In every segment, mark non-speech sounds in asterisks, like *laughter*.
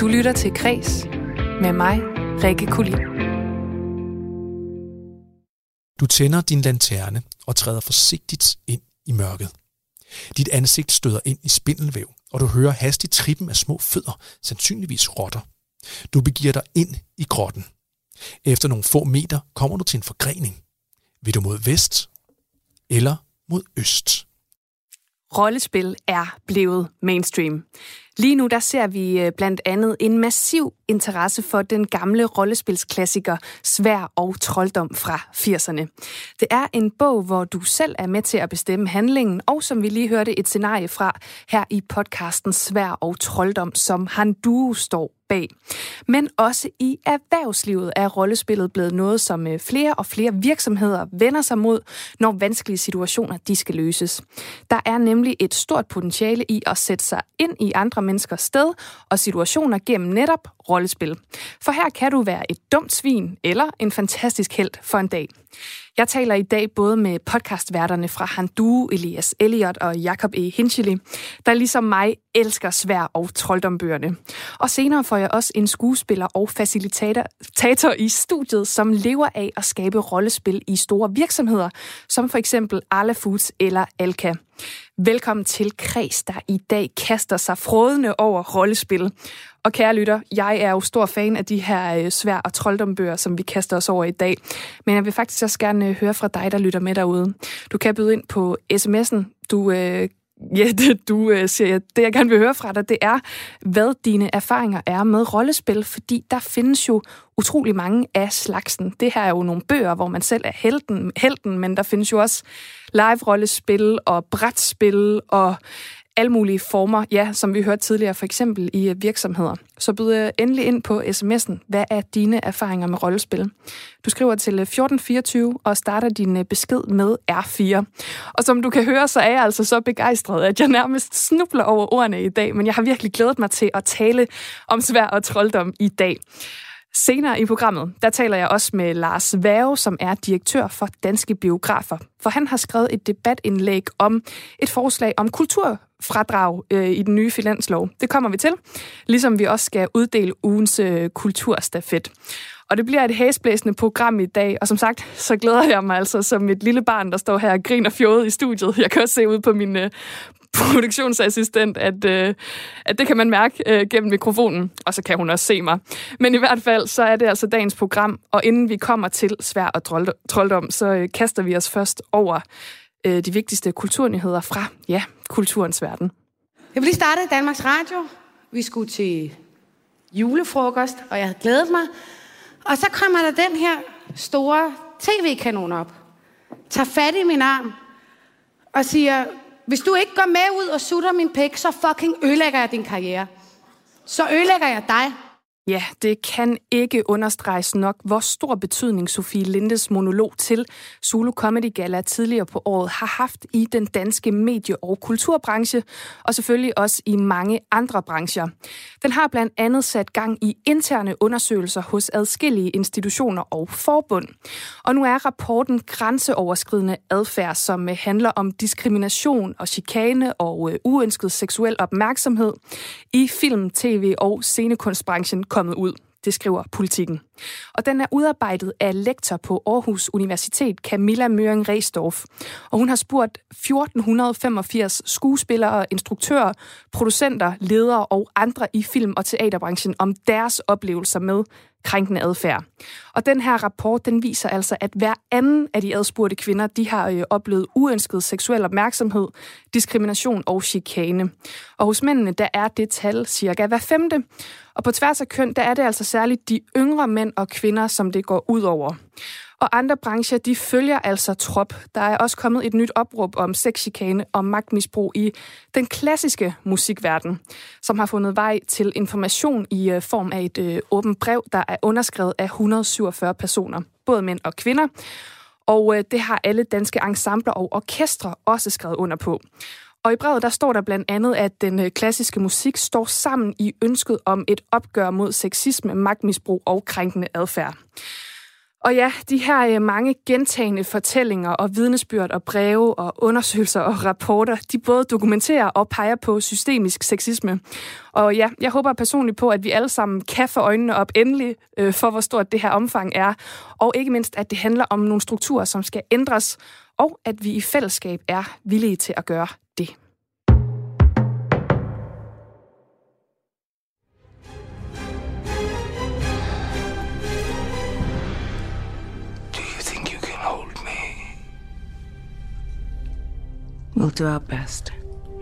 Du lytter til Kres med mig, Rikke Kulin. Du tænder din lanterne og træder forsigtigt ind i mørket. Dit ansigt støder ind i spindelvæv, og du hører hastigt trippen af små fødder, sandsynligvis rotter. Du begiver dig ind i grotten. Efter nogle få meter kommer du til en forgrening. Vil du mod vest eller mod øst? Rollespil er blevet mainstream. Lige nu der ser vi øh, blandt andet en massiv interesse for den gamle rollespilsklassiker Svær og Trolddom fra 80'erne. Det er en bog, hvor du selv er med til at bestemme handlingen, og som vi lige hørte et scenarie fra her i podcasten Svær og Trolddom, som Han Du står bag. Men også i erhvervslivet er rollespillet blevet noget, som øh, flere og flere virksomheder vender sig mod, når vanskelige situationer de skal løses. Der er nemlig et stort potentiale i at sætte sig ind i andre menneskers sted og situationer gennem netop rollespil. For her kan du være et dumt svin eller en fantastisk held for en dag. Jeg taler i dag både med podcastværterne fra Handu, Elias Elliot og Jakob E. Hinchili, der ligesom mig elsker svær og trolddombøgerne. Og senere får jeg også en skuespiller og facilitator i studiet, som lever af at skabe rollespil i store virksomheder, som for eksempel Arla Foods eller Alka. Velkommen til Kreds, der i dag kaster sig frådende over rollespil. Og kære lytter, jeg er jo stor fan af de her øh, svær- og trolddombøger, som vi kaster os over i dag. Men jeg vil faktisk også gerne øh, høre fra dig, der lytter med derude. Du kan byde ind på sms'en. Du øh, *laughs* Ja, det, du øh, siger, det jeg gerne vil høre fra dig, det er, hvad dine erfaringer er med rollespil, fordi der findes jo utrolig mange af slagsen. Det her er jo nogle bøger, hvor man selv er helten, helten men der findes jo også live-rollespil og brætspil og alle mulige former, ja, som vi hørte tidligere, for eksempel i øh, virksomheder. Så byd endelig ind på sms'en. Hvad er dine erfaringer med rollespil? Du skriver til øh, 1424 og starter din øh, besked med R4. Og som du kan høre, så er jeg altså så begejstret, at jeg nærmest snubler over ordene i dag, men jeg har virkelig glædet mig til at tale om svær og trolddom i dag. Senere i programmet, der taler jeg også med Lars Vave, som er direktør for Danske Biografer. For han har skrevet et debatindlæg om et forslag om kulturfradrag øh, i den nye finanslov. Det kommer vi til, ligesom vi også skal uddele ugens øh, kulturstafet. Og det bliver et hæsblæsende program i dag, og som sagt, så glæder jeg mig altså som et lille barn, der står her og griner fjodet i studiet. Jeg kan også se ud på min, øh, *laughs* produktionsassistent, at, øh, at det kan man mærke øh, gennem mikrofonen, og så kan hun også se mig. Men i hvert fald, så er det altså dagens program, og inden vi kommer til svær og trolddom, så øh, kaster vi os først over øh, de vigtigste kulturnyheder fra, ja, kulturens verden. Jeg vil lige starte Danmarks Radio. Vi skulle til julefrokost, og jeg havde glædet mig. Og så kommer der den her store tv-kanon op, tager fat i min arm og siger, hvis du ikke går med ud og sutter min pæk, så fucking ødelægger jeg din karriere. Så ødelægger jeg dig. Ja, det kan ikke understreges nok, hvor stor betydning Sofie Lindes monolog til Zulu Comedy Gala tidligere på året har haft i den danske medie- og kulturbranche, og selvfølgelig også i mange andre brancher. Den har blandt andet sat gang i interne undersøgelser hos adskillige institutioner og forbund. Og nu er rapporten grænseoverskridende adfærd, som øh, handler om diskrimination og chikane og øh, uønsket seksuel opmærksomhed i film, tv og scenekunstbranchen kommet ud. Det skriver politikken. Og den er udarbejdet af lektor på Aarhus Universitet, Camilla Møring Reisdorf. Og hun har spurgt 1485 skuespillere, instruktører, producenter, ledere og andre i film- og teaterbranchen om deres oplevelser med krænkende adfærd. Og den her rapport, den viser altså, at hver anden af de adspurgte kvinder, de har øh, oplevet uønsket seksuel opmærksomhed, diskrimination og chikane. Og hos mændene, der er det tal cirka hver femte. Og på tværs af køn, der er det altså særligt de yngre mænd og kvinder, som det går ud over. Og andre brancher, de følger altså trop. Der er også kommet et nyt opråb om sexchikane og magtmisbrug i den klassiske musikverden, som har fundet vej til information i øh, form af et øh, åbent brev, der er underskrevet af 147 personer, både mænd og kvinder. Og øh, det har alle danske ensembler og orkestre også skrevet under på. Og i brevet der står der blandt andet, at den øh, klassiske musik står sammen i ønsket om et opgør mod sexisme, magtmisbrug og krænkende adfærd. Og ja, de her øh, mange gentagende fortællinger og vidnesbyrd og breve og undersøgelser og rapporter, de både dokumenterer og peger på systemisk sexisme. Og ja, jeg håber personligt på, at vi alle sammen kan få øjnene op endelig øh, for, hvor stort det her omfang er. Og ikke mindst, at det handler om nogle strukturer, som skal ændres, og at vi i fællesskab er villige til at gøre We'll do our best,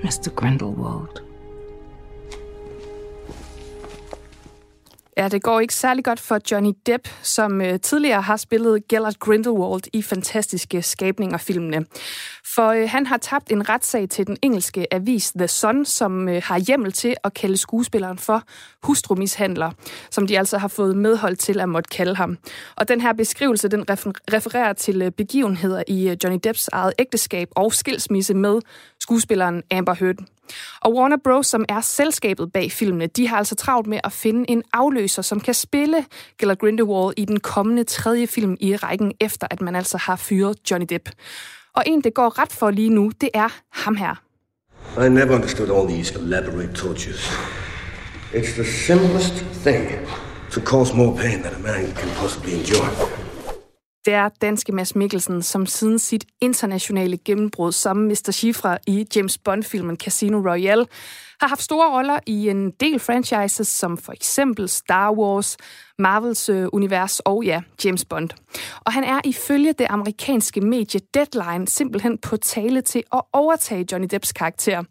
Mr. Grindelwald. Ja, det går ikke særlig godt for Johnny Depp, som øh, tidligere har spillet Gellert Grindelwald i fantastiske skabninger-filmene. For øh, han har tabt en retssag til den engelske avis The Sun, som øh, har hjemmel til at kalde skuespilleren for hustrumishandler, som de altså har fået medhold til at måtte kalde ham. Og den her beskrivelse, den refererer til øh, begivenheder i øh, Johnny Depps eget ægteskab og skilsmisse med skuespilleren Amber Heard. Og Warner Bros., som er selskabet bag filmene, de har altså travlt med at finde en afløser, som kan spille Gellert Grindelwald i den kommende tredje film i rækken, efter at man altså har fyret Johnny Depp. Og en, det går ret for lige nu, det er ham her. I never understood all these elaborate tortures. It's the simplest thing to cause more pain than a man can possibly endure. Det er danske Mads Mikkelsen, som siden sit internationale gennembrud som Mr. Schifra i James Bond-filmen Casino Royale, har haft store roller i en del franchises, som for eksempel Star Wars, Marvels øh, univers og ja, James Bond. Og han er ifølge det amerikanske medie Deadline simpelthen på tale til at overtage Johnny Depps karakter.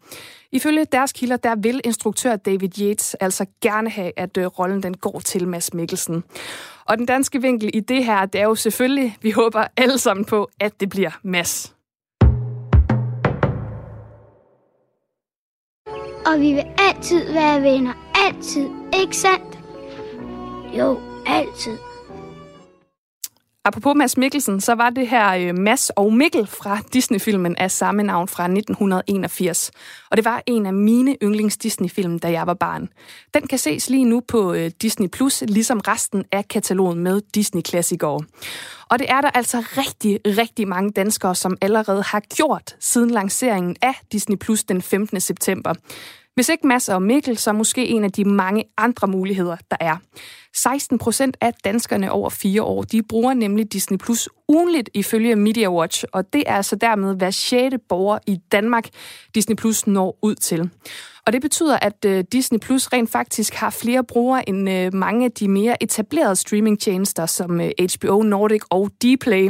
Ifølge deres kilder, der vil instruktør David Yates altså gerne have, at øh, rollen den går til Mads Mikkelsen. Og den danske vinkel i det her, det er jo selvfølgelig, vi håber alle sammen på, at det bliver Mads. Og vi vil altid være venner. Altid. Ikke sandt? Jo, altid. Apropos Mads Mikkelsen, så var det her øh, Mads og Mikkel fra Disney-filmen af samme navn fra 1981. Og det var en af mine yndlings Disney-film, da jeg var barn. Den kan ses lige nu på øh, Disney+, Plus, ligesom resten af katalogen med Disney-klassikere. Og det er der altså rigtig, rigtig mange danskere, som allerede har gjort siden lanceringen af Disney Plus den 15. september. Hvis ikke Mads og Mikkel, så måske en af de mange andre muligheder, der er. 16 procent af danskerne over fire år, de bruger nemlig Disney Plus ugenligt ifølge Media Watch, og det er altså dermed hver sjette borger i Danmark, Disney Plus når ud til. Og det betyder, at øh, Disney Plus rent faktisk har flere brugere end øh, mange af de mere etablerede streamingtjenester som øh, HBO Nordic og Dplay.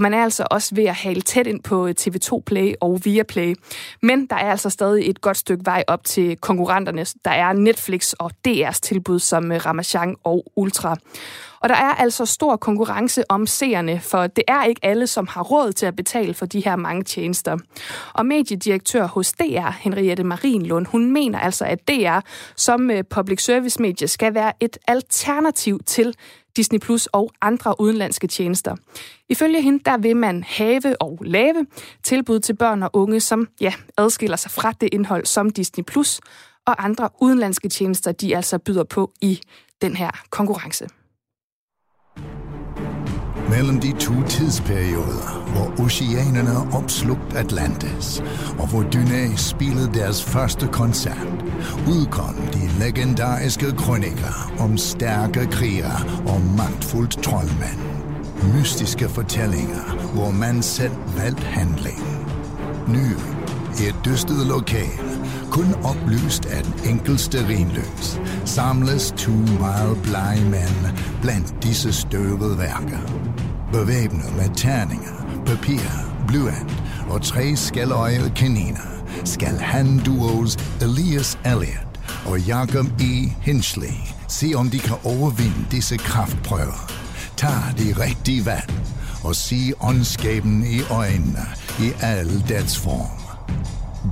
Og man er altså også ved at hale tæt ind på øh, TV2 Play og Viaplay. Men der er altså stadig et godt stykke vej op til konkurrenterne. Der er Netflix og DR's tilbud som øh, Ramachan og Ultra. Og der er altså stor konkurrence om seerne, for det er ikke alle, som har råd til at betale for de her mange tjenester. Og mediedirektør hos DR, Henriette Marienlund, hun mener altså, at DR som øh, public service medie skal være et alternativ til Disney Plus og andre udenlandske tjenester. Ifølge hende, der vil man have og lave tilbud til børn og unge, som ja, adskiller sig fra det indhold, som Disney Plus og andre udenlandske tjenester, de altså byder på i den her konkurrence. Mellem de to tidsperioder, hvor oceanerne opslugt Atlantis, og hvor Dune spillede deres første koncert, udkom de legendariske krøniker om stærke kriger og magtfuldt troldmænd. Mystiske fortællinger, hvor man selv valgte handling. Nu, i et dystet lokal, kun oplyst af den enkelste rinløs, samles to meget blege mænd blandt disse støvede værker. Bevæbnet med terninger, papir, blyant og tre skæløjede kaniner, skal han duos Elias Elliot og Jacob E. Hinchley se om de kan overvinde disse kraftprøver. Tag de rigtige valg og se ondskaben i øjnene i al dets form.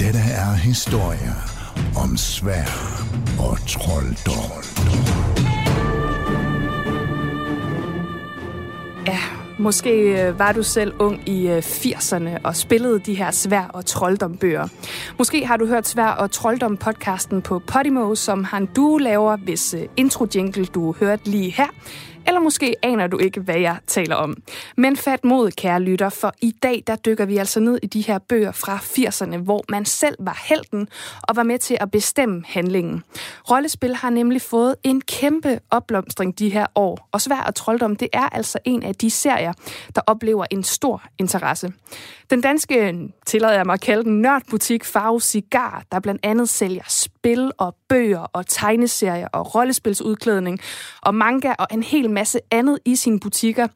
Dette er historier om svær og trolddom. Måske øh, var du selv ung i øh, 80'erne og spillede de her svær- og trolddombøger. Måske har du hørt svær- og trolddom-podcasten på Podimo, som han du laver, hvis øh, intro-jingle, du hørte lige her, eller måske aner du ikke, hvad jeg taler om. Men fat mod, kære lytter, for i dag der dykker vi altså ned i de her bøger fra 80'erne, hvor man selv var helten og var med til at bestemme handlingen. Rollespil har nemlig fået en kæmpe opblomstring de her år, og Svær og Trolddom, det er altså en af de serier, der oplever en stor interesse. Den danske, tillader jeg mig at kalde den, nørdbutik Farve Cigar, der blandt andet sælger spil og bøger og tegneserier og rollespilsudklædning og manga og en hel masse andet i sine butikker.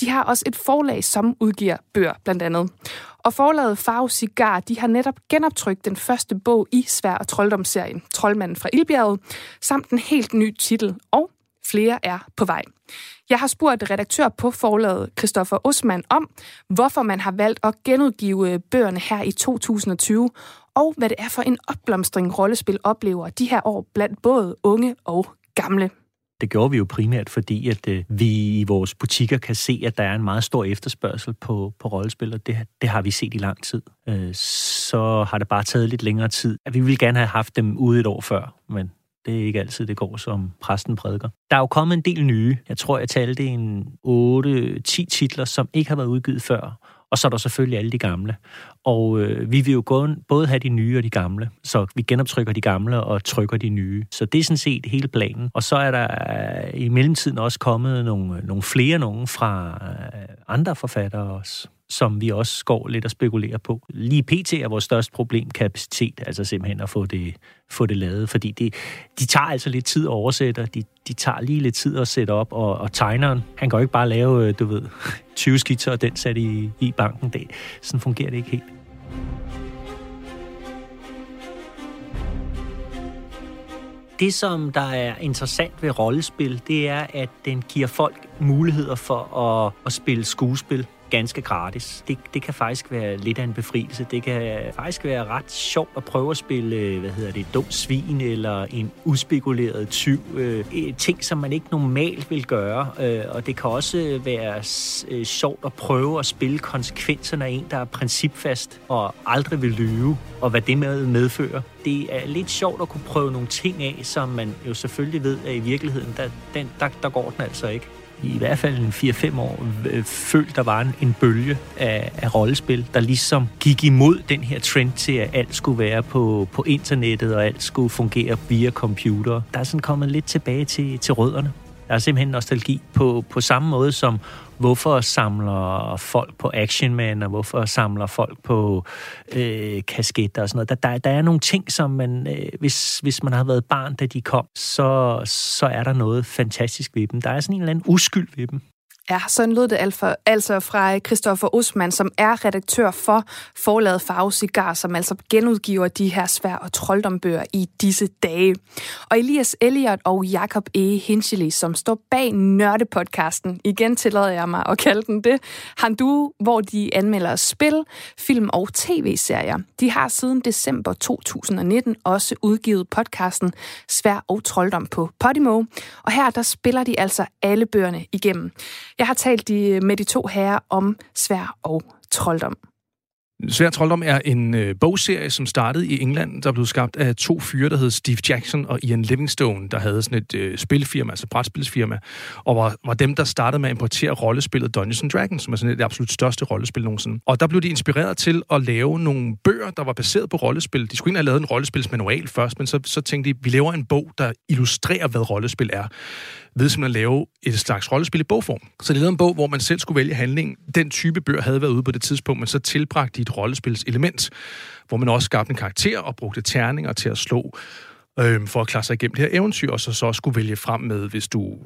De har også et forlag, som udgiver bøger blandt andet. Og forlaget Farve Cigar, de har netop genoptrykt den første bog i Svær og Trolddomsserien, Troldmanden fra Ildbjerget, samt en helt ny titel, og flere er på vej. Jeg har spurgt redaktør på forlaget, Christoffer Osman, om, hvorfor man har valgt at genudgive øh, bøgerne her i 2020, og hvad det er for en opblomstring rollespil oplever de her år blandt både unge og gamle. Det gjorde vi jo primært, fordi at øh, vi i vores butikker kan se, at der er en meget stor efterspørgsel på, på rollespil, og det, det har vi set i lang tid. Øh, så har det bare taget lidt længere tid. Vi ville gerne have haft dem ude et år før, men det er ikke altid, det går, som præsten prædiker. Der er jo kommet en del nye. Jeg tror, jeg talte en 8-10 titler, som ikke har været udgivet før. Og så er der selvfølgelig alle de gamle. Og øh, vi vil jo både have de nye og de gamle. Så vi genoptrykker de gamle og trykker de nye. Så det er sådan set hele planen. Og så er der øh, i mellemtiden også kommet nogle, øh, nogle flere nogen fra øh, andre forfattere også som vi også går lidt og spekulerer på. Lige pt. er vores største problem kapacitet, altså simpelthen at få det, få det lavet, fordi det, de tager altså lidt tid at oversætte, de, de tager lige lidt tid at sætte op, og, og tegneren, han kan jo ikke bare lave, øh, du ved, *laughs* 20 skitser og den sat i, i banken. Det, sådan fungerer det ikke helt. Det, som der er interessant ved rollespil, det er, at den giver folk muligheder for at, at spille skuespil ganske gratis. Det, det kan faktisk være lidt af en befrielse. Det kan faktisk være ret sjovt at prøve at spille, øh, hvad hedder det, dum svin eller en uspekuleret tyv. Øh, ting, som man ikke normalt vil gøre. Øh, og det kan også være øh, sjovt at prøve at spille konsekvenserne af en, der er principfast og aldrig vil lyve, og hvad det med medfører. Det er lidt sjovt at kunne prøve nogle ting af, som man jo selvfølgelig ved, at i virkeligheden, der, den, der, der går den altså ikke i hvert fald en 4-5 år øh, følt, der var en, en bølge af, af rollespil, der ligesom gik imod den her trend til, at alt skulle være på, på internettet, og alt skulle fungere via computer. Der er sådan kommet lidt tilbage til, til rødderne. Der er simpelthen nostalgi på, på samme måde som hvorfor samler folk på Action Man, og hvorfor samler folk på øh, kasketter og sådan noget. Der, der, der er nogle ting, som man, øh, hvis, hvis man har været barn, da de kom, så, så er der noget fantastisk ved dem. Der er sådan en eller anden uskyld ved dem. Ja, sådan lød det altså fra Christoffer Osman, som er redaktør for forlaget Farve Cigar, som altså genudgiver de her svær- og trolddombøger i disse dage. Og Elias Elliot og Jakob E. Hinchely, som står bag Nørdepodcasten, igen tillader jeg mig at kalde den det, han du, hvor de anmelder spil, film og tv-serier. De har siden december 2019 også udgivet podcasten Svær og Trolddom på Podimo, og her der spiller de altså alle bøgerne igennem. Jeg har talt øh, med de to herrer om svær og trolddom. Svær Trolddom er en øh, bogserie, som startede i England, der blev skabt af to fyre, der hed Steve Jackson og Ian Livingstone, der havde sådan et øh, spilfirma, altså brætspilsfirma, og var, var dem, der startede med at importere rollespillet Dungeons Dragons, som er sådan et det absolut største rollespil nogensinde. Og der blev de inspireret til at lave nogle bøger, der var baseret på rollespil. De skulle egentlig have lavet en rollespilsmanual først, men så, så tænkte de, vi laver en bog, der illustrerer, hvad rollespil er ved simpelthen at lave et slags rollespil i bogform. Så det lavede en bog, hvor man selv skulle vælge handling. Den type bøger havde været ude på det tidspunkt, men så tilbragte de et rollespilselement, hvor man også skabte en karakter og brugte terninger til at slå øh, for at klare sig igennem det her eventyr, og så, så skulle vælge frem med, hvis du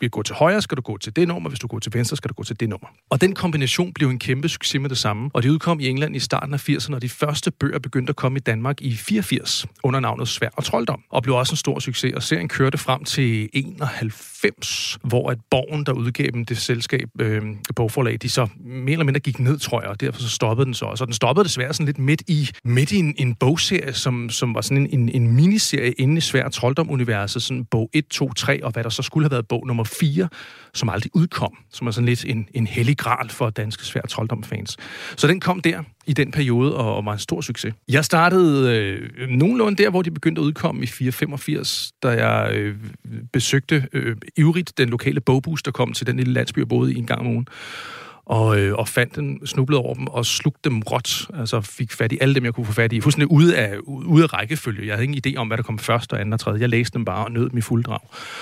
vil gå til højre, skal du gå til det nummer, hvis du går til venstre, skal du gå til det nummer. Og den kombination blev en kæmpe succes med det samme, og det udkom i England i starten af 80'erne, og de første bøger begyndte at komme i Danmark i 84 under navnet Svær og Trolddom, og blev også en stor succes, og serien kørte frem til 91, hvor at Borgen, der udgav dem det selskab, øh, bogforlag, de så mere eller mindre gik ned, tror jeg, og derfor så stoppede den så også. Og den stoppede desværre sådan lidt midt i, midt i en, en bogserie, som, som var sådan en, en, en miniserie øh, inde i svær trolddom-universet, sådan bog 1, 2, 3, og hvad der så skulle have været bog nummer 4, som aldrig udkom, som er sådan lidt en, en hellig gral for danske svær trolddom-fans. Så den kom der i den periode og, og var en stor succes. Jeg startede øh, nogenlunde der, hvor de begyndte at udkomme i 485, da jeg øh, besøgte øh, ivrigt den lokale bogbus, der kom til den lille landsby, jeg boede i en gang om ugen og, øh, og fandt den, snublede over dem og slugte dem råt. Altså fik fat i alle dem, jeg kunne få fat i. Fuldstændig ude af, ude af rækkefølge. Jeg havde ingen idé om, hvad der kom først og andet og tredje. Jeg læste dem bare og nød dem i fuld drag.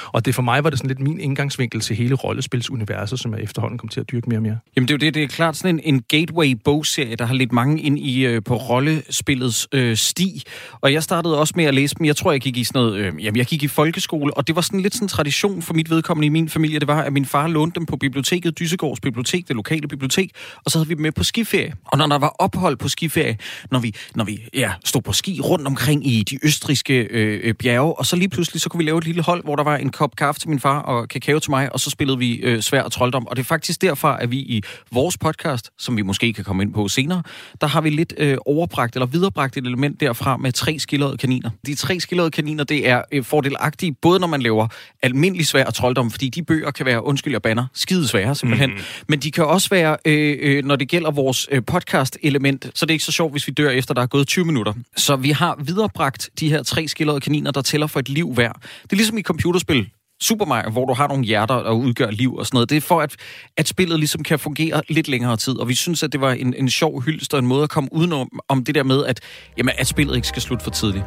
Og det for mig var det sådan lidt min indgangsvinkel til hele rollespilsuniverset, som jeg efterhånden kom til at dyrke mere og mere. Jamen det er jo det, det er klart sådan en, en gateway-bogserie, der har lidt mange ind i øh, på rollespillets øh, sti. Og jeg startede også med at læse dem. Jeg tror, jeg gik i sådan noget, øh, jamen jeg gik i folkeskole, og det var sådan lidt sådan en tradition for mit vedkommende i min familie. Det var, at min far lånte dem på biblioteket, Dysegårds bibliotek, det lokale bibliotek, og så havde vi dem med på skiferie. Og når der var ophold på skiferie, når vi, når vi ja, stod på ski rundt omkring i de østriske øh, øh, bjerge, og så lige pludselig, så kunne vi lave et lille hold, hvor der var en kop kaffe til min far og kakao til mig, og så spillede vi øh, svær og trolddom. Og det er faktisk derfra, at vi i vores podcast, som vi måske kan komme ind på senere, der har vi lidt øh, overbragt eller viderebragt et element derfra med tre skildrede kaniner. De tre skildrede kaniner, det er øh, fordelagtige, både når man laver almindelig svær og trolddom, fordi de bøger kan være, undskyld jeg banner, skide svære simpelthen, mm. men de kan også være, øh, øh, når det gælder vores øh, podcast-element, så det er ikke så sjovt, hvis vi dør efter, der er gået 20 minutter. Så vi har viderebragt de her tre skildrede kaniner, der tæller for et liv hver. Det er ligesom i computerspil. Super Mario, hvor du har nogle hjerter, og udgør liv og sådan noget. Det er for, at, at spillet ligesom kan fungere lidt længere tid. Og vi synes, at det var en, en sjov hyldest og en måde at komme udenom om det der med, at, jamen, at spillet ikke skal slutte for tidligt.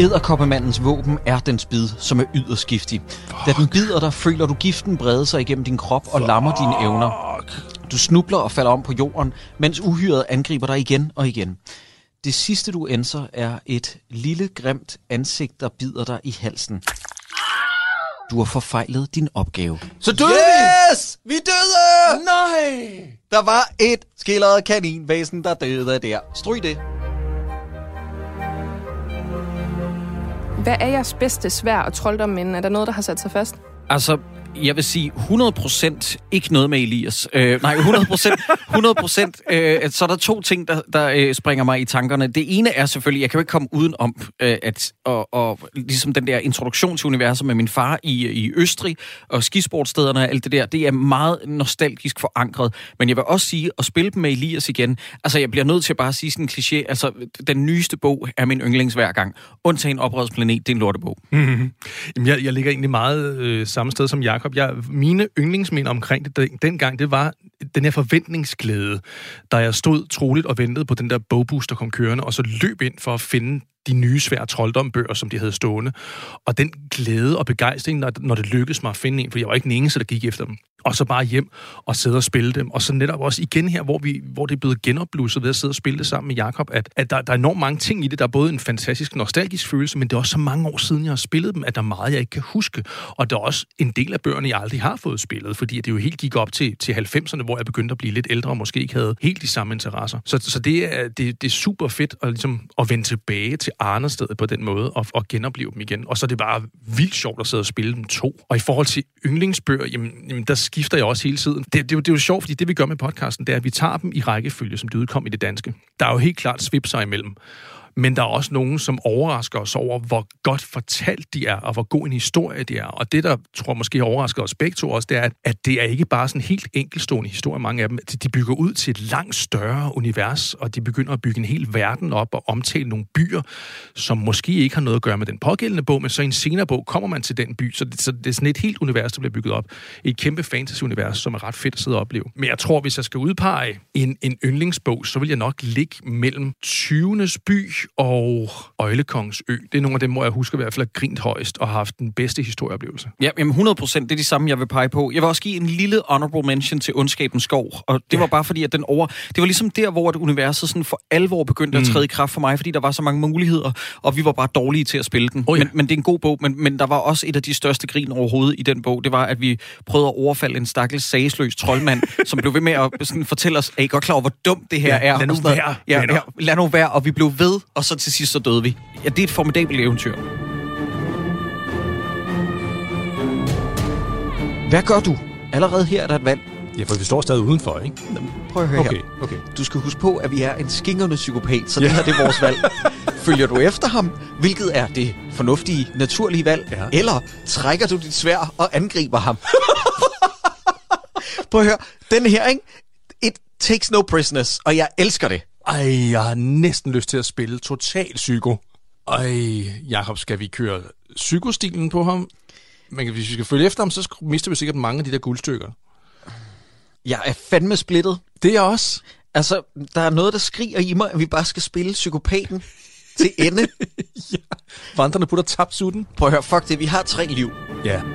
Æderkoppemandens våben er dens bid, som er yderst giftig. Da den bider dig, føler du giften brede sig igennem din krop og lammer dine evner. Du snubler og falder om på jorden, mens uhyret angriber dig igen og igen. Det sidste du ændrer er et lille grimt ansigt, der bider dig i halsen. Du har forfejlet din opgave. Så døde yes! vi! Vi døde! Nej! Der var et skildret kaninvæsen, der døde der. Stryg det. Hvad er jeres bedste svær og trolddom Er der noget, der har sat sig fast? Altså, jeg vil sige 100% ikke noget med Elias. Øh, nej, 100%, 100% øh, så er der to ting, der, der øh, springer mig i tankerne. Det ene er selvfølgelig, jeg kan jo ikke komme uden om, øh, at og, og, ligesom den der introduktion til universet med min far i, i Østrig, og skisportstederne og alt det der, det er meget nostalgisk forankret. Men jeg vil også sige, at spille dem med Elias igen, altså jeg bliver nødt til at bare sige sådan en kliché, altså den nyeste bog er min yndlings hver gang. Undtagen oprørsplanet, det er en lortebog. Mm-hmm. Jamen, jeg, jeg ligger egentlig meget øh, samme sted som Jakob. Jeg, mine yndlingsminder omkring det den, dengang, det var den her forventningsglæde, da jeg stod troligt og ventede på den der bogbus, der kom kørende, og så løb ind for at finde de nye svære trolddombøger, som de havde stående. Og den glæde og begejstring, når, når det lykkedes mig at finde en, for jeg var ikke den eneste, der gik efter dem. Og så bare hjem og sidde og spille dem. Og så netop også igen her, hvor, vi, hvor det er blevet genopblusset ved at sidde og spille det sammen med Jakob, at, at der, der er enormt mange ting i det. Der er både en fantastisk nostalgisk følelse, men det er også så mange år siden, jeg har spillet dem, at der er meget, jeg ikke kan huske. Og der er også en del af bøgerne, jeg aldrig har fået spillet, fordi det jo helt gik op til, til 90'erne, hvor jeg begyndte at blive lidt ældre og måske ikke havde helt de samme interesser. Så, så det, er, det, det er super fedt at, ligesom, at vende tilbage til Arnestedet på den måde og, og genopleve dem igen. Og så er det bare vildt sjovt at sidde og spille dem to. Og i forhold til yndlingsbøger, jamen, jamen der skifter jeg også hele tiden. Det, det, det, er jo, det er jo sjovt, fordi det vi gør med podcasten, det er, at vi tager dem i rækkefølge, som de udkom i det danske. Der er jo helt klart svipser imellem. Men der er også nogen, som overrasker os over, hvor godt fortalt de er, og hvor god en historie de er. Og det, der tror måske overrasker os begge to også, det er, at det er ikke bare sådan en helt enkelstående historie, mange af dem. De bygger ud til et langt større univers, og de begynder at bygge en hel verden op og omtale nogle byer, som måske ikke har noget at gøre med den pågældende bog, men så i en senere bog kommer man til den by. Så det, så det er sådan et helt univers, der bliver bygget op. Et kæmpe fantasy-univers, som er ret fedt at sidde og opleve. Men jeg tror, hvis jeg skal udpege en, en yndlingsbog, så vil jeg nok ligge mellem 20. by og Øjlekongens Ø. Det er nogle af dem, hvor jeg husker i hvert fald at grint højst og har haft den bedste historieoplevelse. Ja, jamen 100 procent. Det er de samme, jeg vil pege på. Jeg vil også give en lille honorable mention til Ondskabens Skov. Og det ja. var bare fordi, at den over... Det var ligesom der, hvor at universet sådan for alvor begyndte mm. at træde i kraft for mig, fordi der var så mange muligheder, og vi var bare dårlige til at spille den. Oh, ja. men, men det er en god bog, men, men der var også et af de største grin overhovedet i den bog. Det var, at vi prøvede at overfalde en stakkels sagsløs troldmand, *laughs* som blev ved med at sådan, fortælle os, er I godt klar over, hvor dumt det her ja, er? Lad nu være, ja, ja, lad nu være, og vi blev ved, og så til sidst så døde vi. Ja, det er et formidabelt eventyr. Hvad gør du? Allerede her er der et valg. Ja, for vi står stadig udenfor, ikke? prøv at høre Okay, her. okay. Du skal huske på, at vi er en skingerne psykopat, så Ja. det her det er vores valg. *laughs* Følger du efter ham, hvilket er det fornuftige, naturlige valg, Ja. eller trækker du dit svær og angriber ham? *laughs* prøv at høre, den her, ikke? It takes no prisoners, og jeg elsker det. Ej, jeg har næsten lyst til at spille total psyko. Ej, Jakob, skal vi køre psykostilen på ham? Men hvis vi skal følge efter ham, så mister vi sikkert mange af de der guldstykker. Jeg er fandme splittet. Det er jeg også. Altså, der er noget, der skriger i mig, at vi bare skal spille psykopaten til ende. *laughs* Vandrende putter tabt sutten. Prøv at høre, fuck det, vi har tre liv. Ja. Vi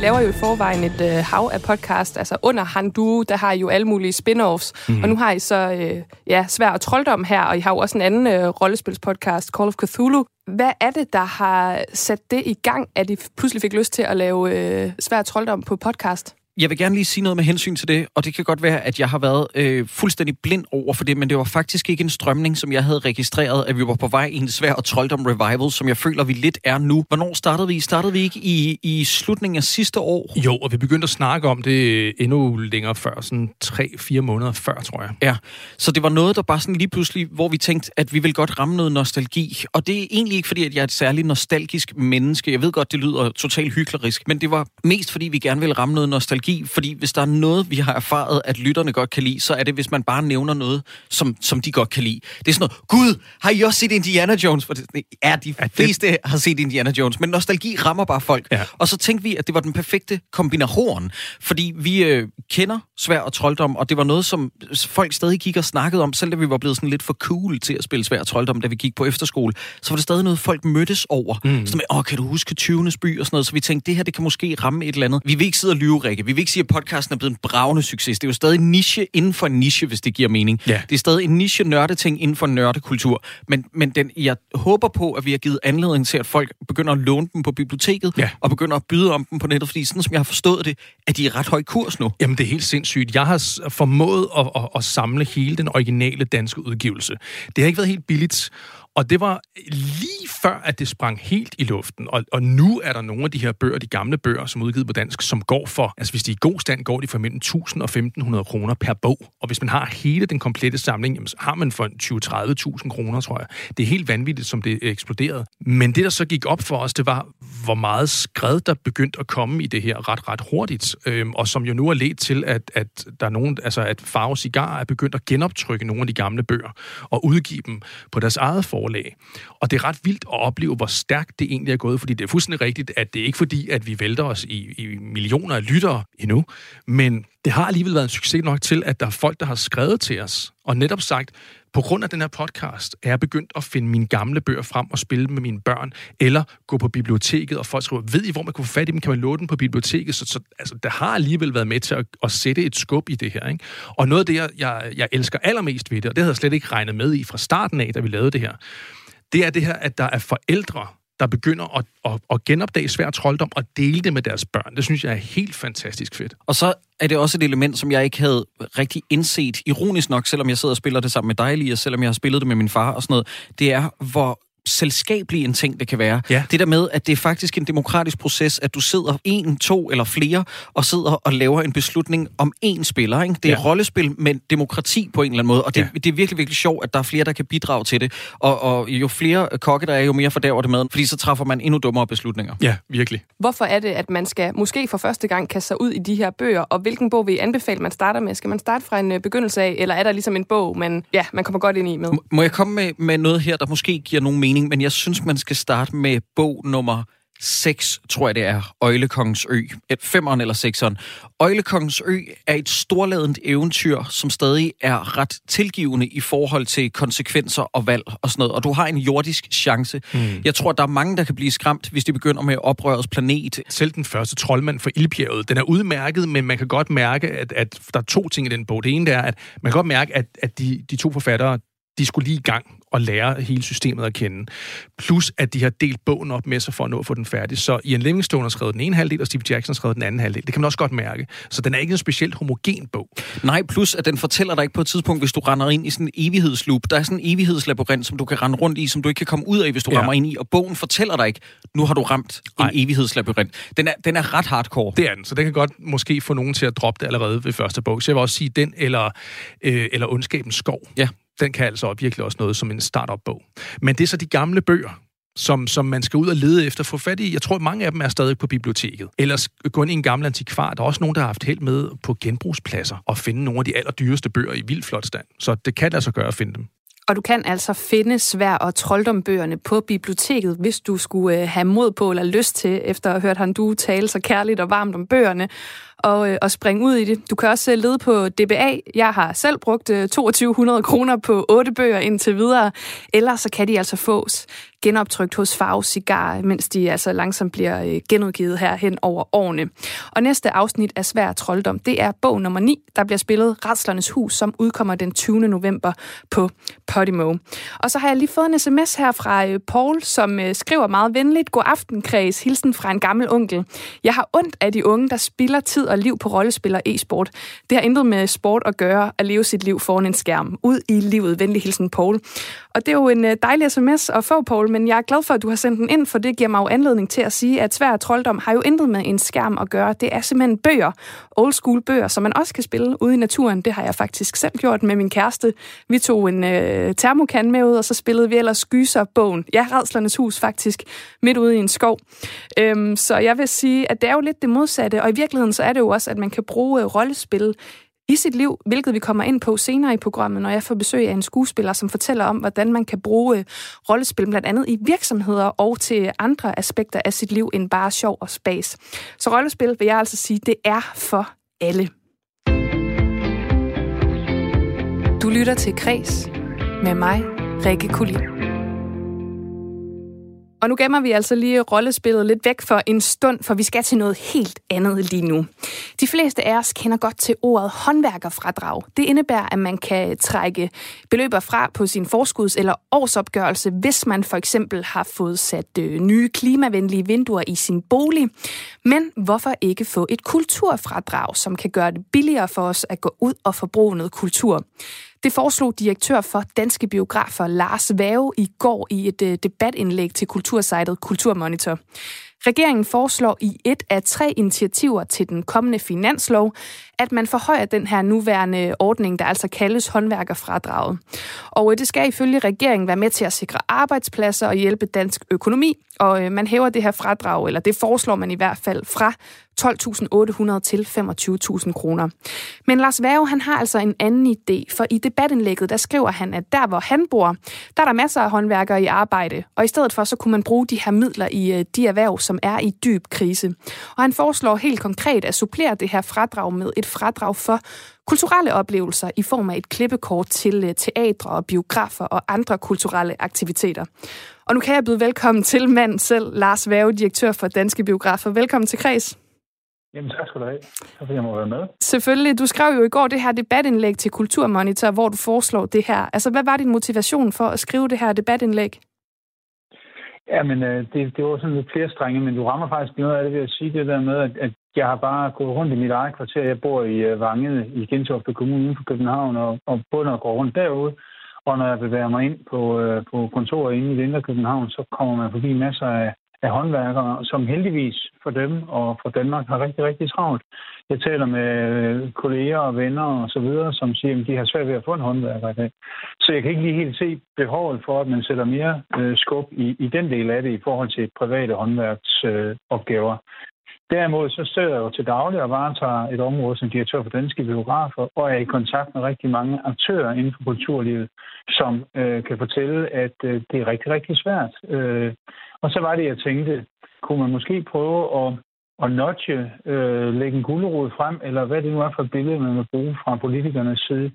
laver jo i forvejen et øh, hav af podcast. Altså under Handu, der har I jo alle mulige spin-offs. Mm. Og nu har I så øh, ja, Svær og Trolddom her, og I har jo også en anden øh, rollespilspodcast, Call of Cthulhu. Hvad er det, der har sat det i gang, at I pludselig fik lyst til at lave øh, Svær og Trolddom på podcast? Jeg vil gerne lige sige noget med hensyn til det, og det kan godt være, at jeg har været øh, fuldstændig blind over for det, men det var faktisk ikke en strømning, som jeg havde registreret, at vi var på vej i en svær og trolddom revival, som jeg føler, vi lidt er nu. Hvornår startede vi? Startede vi ikke i, i slutningen af sidste år? Jo, og vi begyndte at snakke om det endnu længere før, sådan 3-4 måneder før, tror jeg. Ja, så det var noget, der bare sådan lige pludselig, hvor vi tænkte, at vi vil godt ramme noget nostalgi. Og det er egentlig ikke fordi, at jeg er et særligt nostalgisk menneske. Jeg ved godt, det lyder totalt hyklerisk, men det var mest fordi, vi gerne vil ramme noget nostalgi. Fordi hvis der er noget, vi har erfaret, at lytterne godt kan lide, så er det, hvis man bare nævner noget, som, som de godt kan lide. Det er sådan noget, gud, har I også set Indiana Jones? For det, ja, de fleste har set Indiana Jones, men nostalgi rammer bare folk. Ja. Og så tænkte vi, at det var den perfekte kombination, fordi vi øh, kender svær og trolddom, og det var noget, som folk stadig gik og snakkede om, selv da vi var blevet sådan lidt for cool til at spille svær og trolddom, da vi gik på efterskole, så var det stadig noget, folk mødtes over. Mm. Sådan med, åh, kan du huske 20. by og sådan noget, så vi tænkte, det her, det kan måske ramme et eller andet. Vi vil ikke sidde og lyve, Rikke. Vi vil ikke sige, at podcasten er blevet en bravende succes. Det er jo stadig niche inden for en niche, hvis det giver mening. Ja. Det er stadig en niche nørdeting inden for nørdekultur. Men, men den, jeg håber på, at vi har givet anledning til, at folk begynder at låne dem på biblioteket, Ja. og begynder at byde om dem på nettet, fordi sådan som jeg har forstået det, at de er ret høj kurs nu. Jamen, det er helt sindssygt. Jeg har formået at, at, at samle hele den originale danske udgivelse. Det har ikke været helt billigt, og det var lige før, at det sprang helt i luften. Og, og nu er der nogle af de her bøger, de gamle bøger, som er udgivet på dansk, som går for, altså hvis de er i god stand, går de for mellem 1000 og 1500 kroner per bog. Og hvis man har hele den komplette samling, jamen, så har man for 20-30.000 kroner, tror jeg. Det er helt vanvittigt, som det eksploderede. Men det, der så gik op for os, det var, hvor meget skred, der begyndte at komme i det her ret, ret hurtigt. Øhm, og som jo nu er ledt til, at, at der er nogen, altså at Farve Cigar er begyndt at genoptrykke nogle af de gamle bøger og udgive dem på deres eget forlag. Og det er ret vildt at opleve, hvor stærkt det egentlig er gået, fordi det er fuldstændig rigtigt, at det er ikke fordi, at vi vælter os i, i millioner af lyttere endnu, men det har alligevel været en succes nok til, at der er folk, der har skrevet til os, og netop sagt, på grund af den her podcast, er jeg begyndt at finde mine gamle bøger frem og spille med mine børn, eller gå på biblioteket, og folk skriver, ved I, hvor man kan få fat i dem? Kan man låne dem på biblioteket? Så, så altså, der har alligevel været med til at, at sætte et skub i det her. Ikke? Og noget af det, jeg, jeg, jeg elsker allermest ved det, og det havde jeg slet ikke regnet med i fra starten af, da vi lavede det her, det er det her, at der er forældre, der begynder at, at, at genopdage svær trolddom og dele det med deres børn. Det synes jeg er helt fantastisk fedt. Og så er det også et element, som jeg ikke havde rigtig indset, ironisk nok, selvom jeg sidder og spiller det sammen med dig, Elias, selvom jeg har spillet det med min far og sådan noget, det er, hvor selskabelig en ting det kan være. Ja. Det der med, at det er faktisk en demokratisk proces, at du sidder en, to eller flere, og sidder og laver en beslutning om én spiller. Ikke? Det er Ja. rollespil med demokrati på en eller anden måde, og det, Ja. det er virkelig, virkelig sjovt, at der er flere, der kan bidrage til det. Og, og jo flere kokke der er, jo mere fordærver det maden, fordi så træffer man endnu dummere beslutninger. Ja, virkelig. Hvorfor er det, at man skal måske for første gang kaste sig ud i de her bøger, og hvilken bog vil I anbefale, man starter med? Skal man starte fra en øh, begyndelse af, eller er der ligesom en bog, man, ja, man kommer godt ind i med? Må jeg komme med, med noget her, der måske giver nogen mening, men jeg synes, man skal starte med bog nummer 6, tror jeg det er, Øjlekongens Ø. Et femeren eller sekseren. Øjlekongens Ø er et storladent eventyr, som stadig er ret tilgivende i forhold til konsekvenser og valg og sådan noget. Og du har en jordisk chance. Mm. Jeg tror, der er mange, der kan blive skræmt, hvis de begynder med oprørets planet. Selv den første troldmand for Ildbjerget, den er udmærket, men man kan godt mærke, at, at der er to ting i den bog. Det ene er, at man kan godt mærke, at, at de, de to forfattere, de skulle lige i gang at lære hele systemet at kende. Plus, at de har delt bogen op med sig for at nå at få den færdig. Så Ian Livingstone har skrevet den ene halvdel, og Steve Jackson har skrevet den anden halvdel. Det kan man også godt mærke. Så den er ikke en specielt homogen bog. Nej, plus at den fortæller dig ikke på et tidspunkt, hvis du render ind i sådan en evighedsloop. Der er sådan en evighedslabyrint, som du kan rende rundt i, som du ikke kan komme ud af, hvis du ja. rammer ind i. Og bogen fortæller dig ikke, nu har du ramt en evighedslabyrint. Den er, den er ret hardcore. Det er den, så det kan godt måske få nogen til at droppe det allerede ved første bog. Så jeg vil også sige den, eller, øh, eller Ondskabens skov. Ja. Den kan altså virkelig også noget som en startup-bog. Men det er så de gamle bøger, som, som man skal ud og lede efter, få fat i. Jeg tror, mange af dem er stadig på biblioteket. Ellers gå ind i en gammel antikvar. Der er også nogen, der har haft held med på genbrugspladser og finde nogle af de allerdyreste bøger i vildt flot stand. Så det kan altså gøre at finde dem. Og du kan altså finde svær og trolddombøgerne på biblioteket, hvis du skulle øh, have mod på eller lyst til, efter at have hørt han du tale så kærligt og varmt om bøgerne, og, øh, og springe ud i det. Du kan også øh, lede på DBA. Jeg har selv brugt øh, 2200 kroner på otte bøger indtil videre. Ellers så kan de altså fås genoptrykt hos Farve Cigar, mens de altså langsomt bliver øh, genudgivet her hen over årene. Og næste afsnit af Svær Trolddom, det er bog nummer 9, der bliver spillet Ratslernes Hus, som udkommer den 20. november på Podimo. Og så har jeg lige fået en sms her fra øh, Paul, som skriver meget venligt, God aften, Kreds. Hilsen fra en gammel onkel. Jeg har ondt af de unge, der spilder tid og liv på rollespil og e-sport. Det har intet med sport at gøre at leve sit liv foran en skærm. Ud i livet. Venlig hilsen, Paul. Og det er jo en øh, dejlig sms at få, Paul, men jeg er glad for, at du har sendt den ind, for det giver mig jo anledning til at sige, at svær trolddom har jo intet med en skærm at gøre. Det er simpelthen bøger, old school bøger, som man også kan spille ude i naturen. Det har jeg faktisk selv gjort med min kæreste. Vi tog en øh, termokan med ud, og så spillede vi ellers Gyser-bogen. Ja, Redslernes Hus faktisk, midt ude i en skov. Øhm, så jeg vil sige, at det er jo lidt det modsatte, og i virkeligheden så er det jo også, at man kan bruge øh, rollespil i sit liv, hvilket vi kommer ind på senere i programmet, når jeg får besøg af en skuespiller, som fortæller om, hvordan man kan bruge øh, rollespil blandt andet i virksomheder og til andre aspekter af sit liv end bare sjov og spas. Så rollespil vil jeg altså sige, det er for alle. Du lytter til Kres med mig, Rikke Kulin. Og nu gemmer vi altså lige rollespillet lidt væk for en stund, for vi skal til noget helt andet lige nu. De fleste af os kender godt til ordet håndværkerfradrag. Det indebærer, at man kan trække beløber fra på sin forskuds- eller årsopgørelse, hvis man for eksempel har fået sat øh, nye klimavenlige vinduer i sin bolig. Men hvorfor ikke få et kulturfradrag, som kan gøre det billigere for os at gå ud og forbruge noget kultur? Det foreslog direktør for Danske Biografer Lars Vave i går i et øh, debatindlæg til kultursejtet Kulturmonitor. Regeringen foreslår i et af tre initiativer til den kommende finanslov, at man forhøjer den her nuværende ordning, der altså kaldes håndværkerfradraget. Og øh, det skal ifølge regeringen være med til at sikre arbejdspladser og hjælpe dansk økonomi. Og øh, man hæver det her fradrag, eller det foreslår man i hvert fald, fra 12.800 til 25.000 kroner. Men Lars Værge, han har altså en anden idé, for i debatindlægget, der skriver han, at der hvor han bor, der er der masser af håndværkere i arbejde, og i stedet for, så kunne man bruge de her midler i øh, de erhverv, som er i dyb krise. Og han foreslår helt konkret at supplere det her fradrag med et fradrag for kulturelle oplevelser i form af et klippekort til øh, teatre og biografer og andre kulturelle aktiviteter. Og nu kan jeg byde velkommen til mand selv, Lars Vave, direktør for Danske Biografer. Velkommen til Kreds. Jamen, tak skal du have. Tak fordi jeg må være med. Selvfølgelig. Du skrev jo i går det her debatindlæg til Kulturmonitor, hvor du foreslår det her. Altså, hvad var din motivation for at skrive det her debatindlæg? Ja, men øh, det, det var sådan lidt flere strenge, men du rammer faktisk noget af det ved at sige det der med, at, at jeg har bare gået rundt i mit eget kvarter. Jeg bor i uh, Vange i Gentofte Kommune uden for København, og, og både når går rundt derude, og når jeg bevæger mig ind på, øh, på kontoret inde i Indre København, så kommer man forbi masser af, af håndværkere, som heldigvis for dem og for Danmark har rigtig, rigtig travlt. Jeg taler med øh, kolleger og venner og så videre, som siger, at de har svært ved at få en håndværker i dag. Så jeg kan ikke lige helt se behovet for, at man sætter mere øh, skub i, i den del af det i forhold til private håndværksopgaver. Øh, Derimod så sidder jeg jo til daglig og varetager et område som direktør for danske biografer, og er i kontakt med rigtig mange aktører inden for kulturlivet, som øh, kan fortælle, at øh, det er rigtig, rigtig svært. Øh, og så var det, jeg tænkte, kunne man måske prøve at, at notche, øh, lægge en gulderod frem, eller hvad det nu er for et billede, man vil bruge fra politikernes side,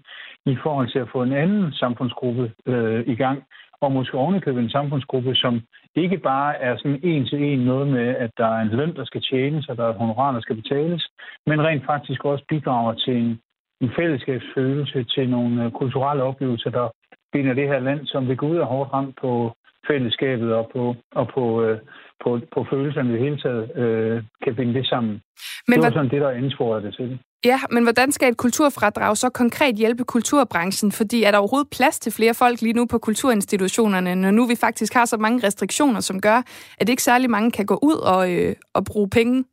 i forhold til at få en anden samfundsgruppe øh, i gang, og måske ovenikøbet en samfundsgruppe, som ikke bare er sådan en til en noget med, at der er en løn, der skal tjenes, og der er et honorar, der skal betales, men rent faktisk også bidrager til en, en fællesskabsfølelse, til nogle øh, kulturelle oplevelser, der binder det her land, som vil gå ud af hårdt ramt på fællesskabet og på, og på, øh, på, på følelserne i det hele taget, øh, kan binde det sammen. Men det var sådan det, der ansporede det til Ja, men hvordan skal et kulturfradrag så konkret hjælpe kulturbranchen? Fordi er der overhovedet plads til flere folk lige nu på kulturinstitutionerne, når nu vi faktisk har så mange restriktioner, som gør, at ikke særlig mange kan gå ud og, øh, og bruge penge?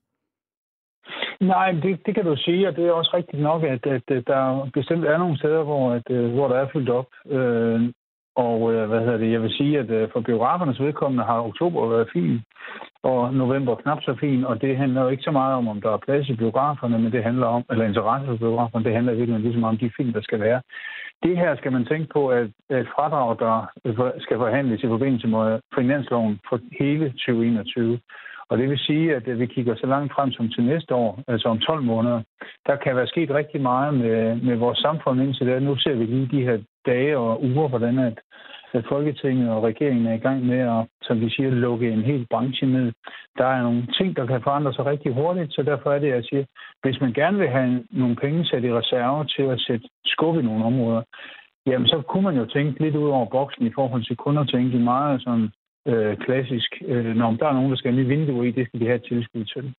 Nej, det, det kan du sige, og det er også rigtigt nok, at, at, at der bestemt er nogle steder, hvor, at, øh, hvor der er fyldt op. Øh, og øh, hvad hedder det, jeg vil sige, at øh, for biografernes vedkommende har oktober været fin, og november knap så fin, og det handler jo ikke så meget om, om der er plads i biograferne, men det handler om, eller interesse for biograferne, det handler virkelig ligesom om de film, der skal være. Det her skal man tænke på, at et fradrag, der skal forhandles i forbindelse med finansloven for hele 2021. Og det vil sige, at øh, vi kigger så langt frem som til næste år, altså om 12 måneder. Der kan være sket rigtig meget med, med vores samfund indtil da. Nu ser vi lige de her dage og uger, hvordan at, at Folketinget og regeringen er i gang med at, som vi siger, lukke en hel branche ned. Der er nogle ting, der kan forandre sig rigtig hurtigt, så derfor er det, jeg siger, hvis man gerne vil have nogle penge sat i reserve til at sætte skub i nogle områder, jamen så kunne man jo tænke lidt ud over boksen i forhold til kun at tænke i meget sådan øh, klassisk, øh, når der er nogen, der skal have nye vinduer i, det skal de have et tilskud til.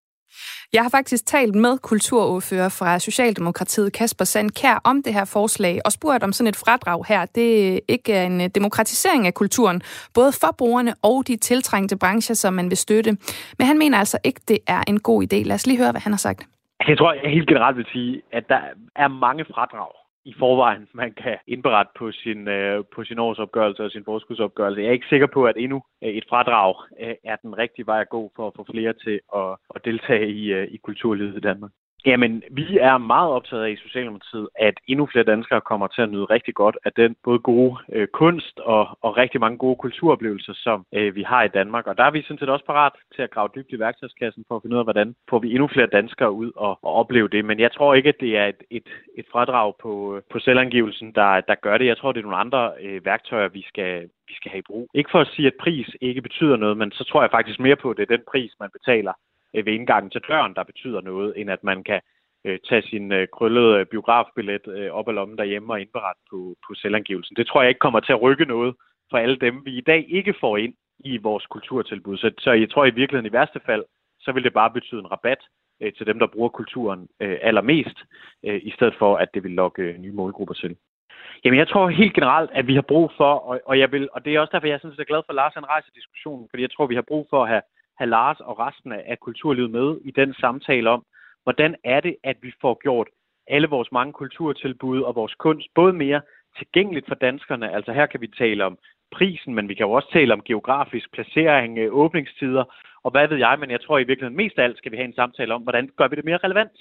Jeg har faktisk talt med kulturordfører fra Socialdemokratiet, Kasper Sandkær, om det her forslag, og spurgt om sådan et fradrag her, det ikke er en demokratisering af kulturen, både for brugerne og de tiltrængte brancher, som man vil støtte. Men han mener altså ikke, det er en god idé. Lad os lige høre, hvad han har sagt. Jeg tror, jeg helt generelt vil sige, at der er mange fradrag i forvejen, man kan indberette på sin, øh, på sin årsopgørelse og sin forskudsopgørelse. Jeg er ikke sikker på, at endnu øh, et fradrag øh, er den rigtige vej at gå for at få flere til at, at deltage i, øh, i kulturlivet i Danmark. Jamen, vi er meget optaget af i Socialdemokratiet, at endnu flere danskere kommer til at nyde rigtig godt af den både gode øh, kunst og, og rigtig mange gode kulturoplevelser, som øh, vi har i Danmark. Og der er vi sådan set også parat til at grave dybt i værktøjskassen for at finde ud af, hvordan får vi endnu flere danskere ud og, og opleve det. Men jeg tror ikke, at det er et, et, et fradrag på, på selvangivelsen, der, der gør det. Jeg tror, det er nogle andre øh, værktøjer, vi skal, vi skal have i brug. Ikke for at sige, at pris ikke betyder noget, men så tror jeg faktisk mere på, at det er den pris, man betaler Øh, ved indgangen til døren, der betyder noget, end at man kan øh, tage sin øh, krøllede øh, biografbillet øh, op af lommen derhjemme og indberette på, på selvangivelsen. Det tror jeg ikke kommer til at rykke noget for alle dem, vi i dag ikke får ind i vores kulturtilbud. Så, så jeg tror i virkeligheden i værste fald, så vil det bare betyde en rabat øh, til dem, der bruger kulturen øh, allermest, øh, i stedet for at det vil lokke øh, nye målgrupper til. Jamen, jeg tror helt generelt, at vi har brug for, og, og, jeg vil, og det er også derfor, jeg synes, jeg er glad for, at Lars han rejser diskussionen, fordi jeg tror, vi har brug for at have have Lars og resten af kulturlivet med i den samtale om, hvordan er det, at vi får gjort alle vores mange kulturtilbud og vores kunst både mere tilgængeligt for danskerne. Altså her kan vi tale om prisen, men vi kan jo også tale om geografisk placering, øh, åbningstider og hvad ved jeg, men jeg tror i virkeligheden mest af alt skal vi have en samtale om, hvordan gør vi det mere relevant.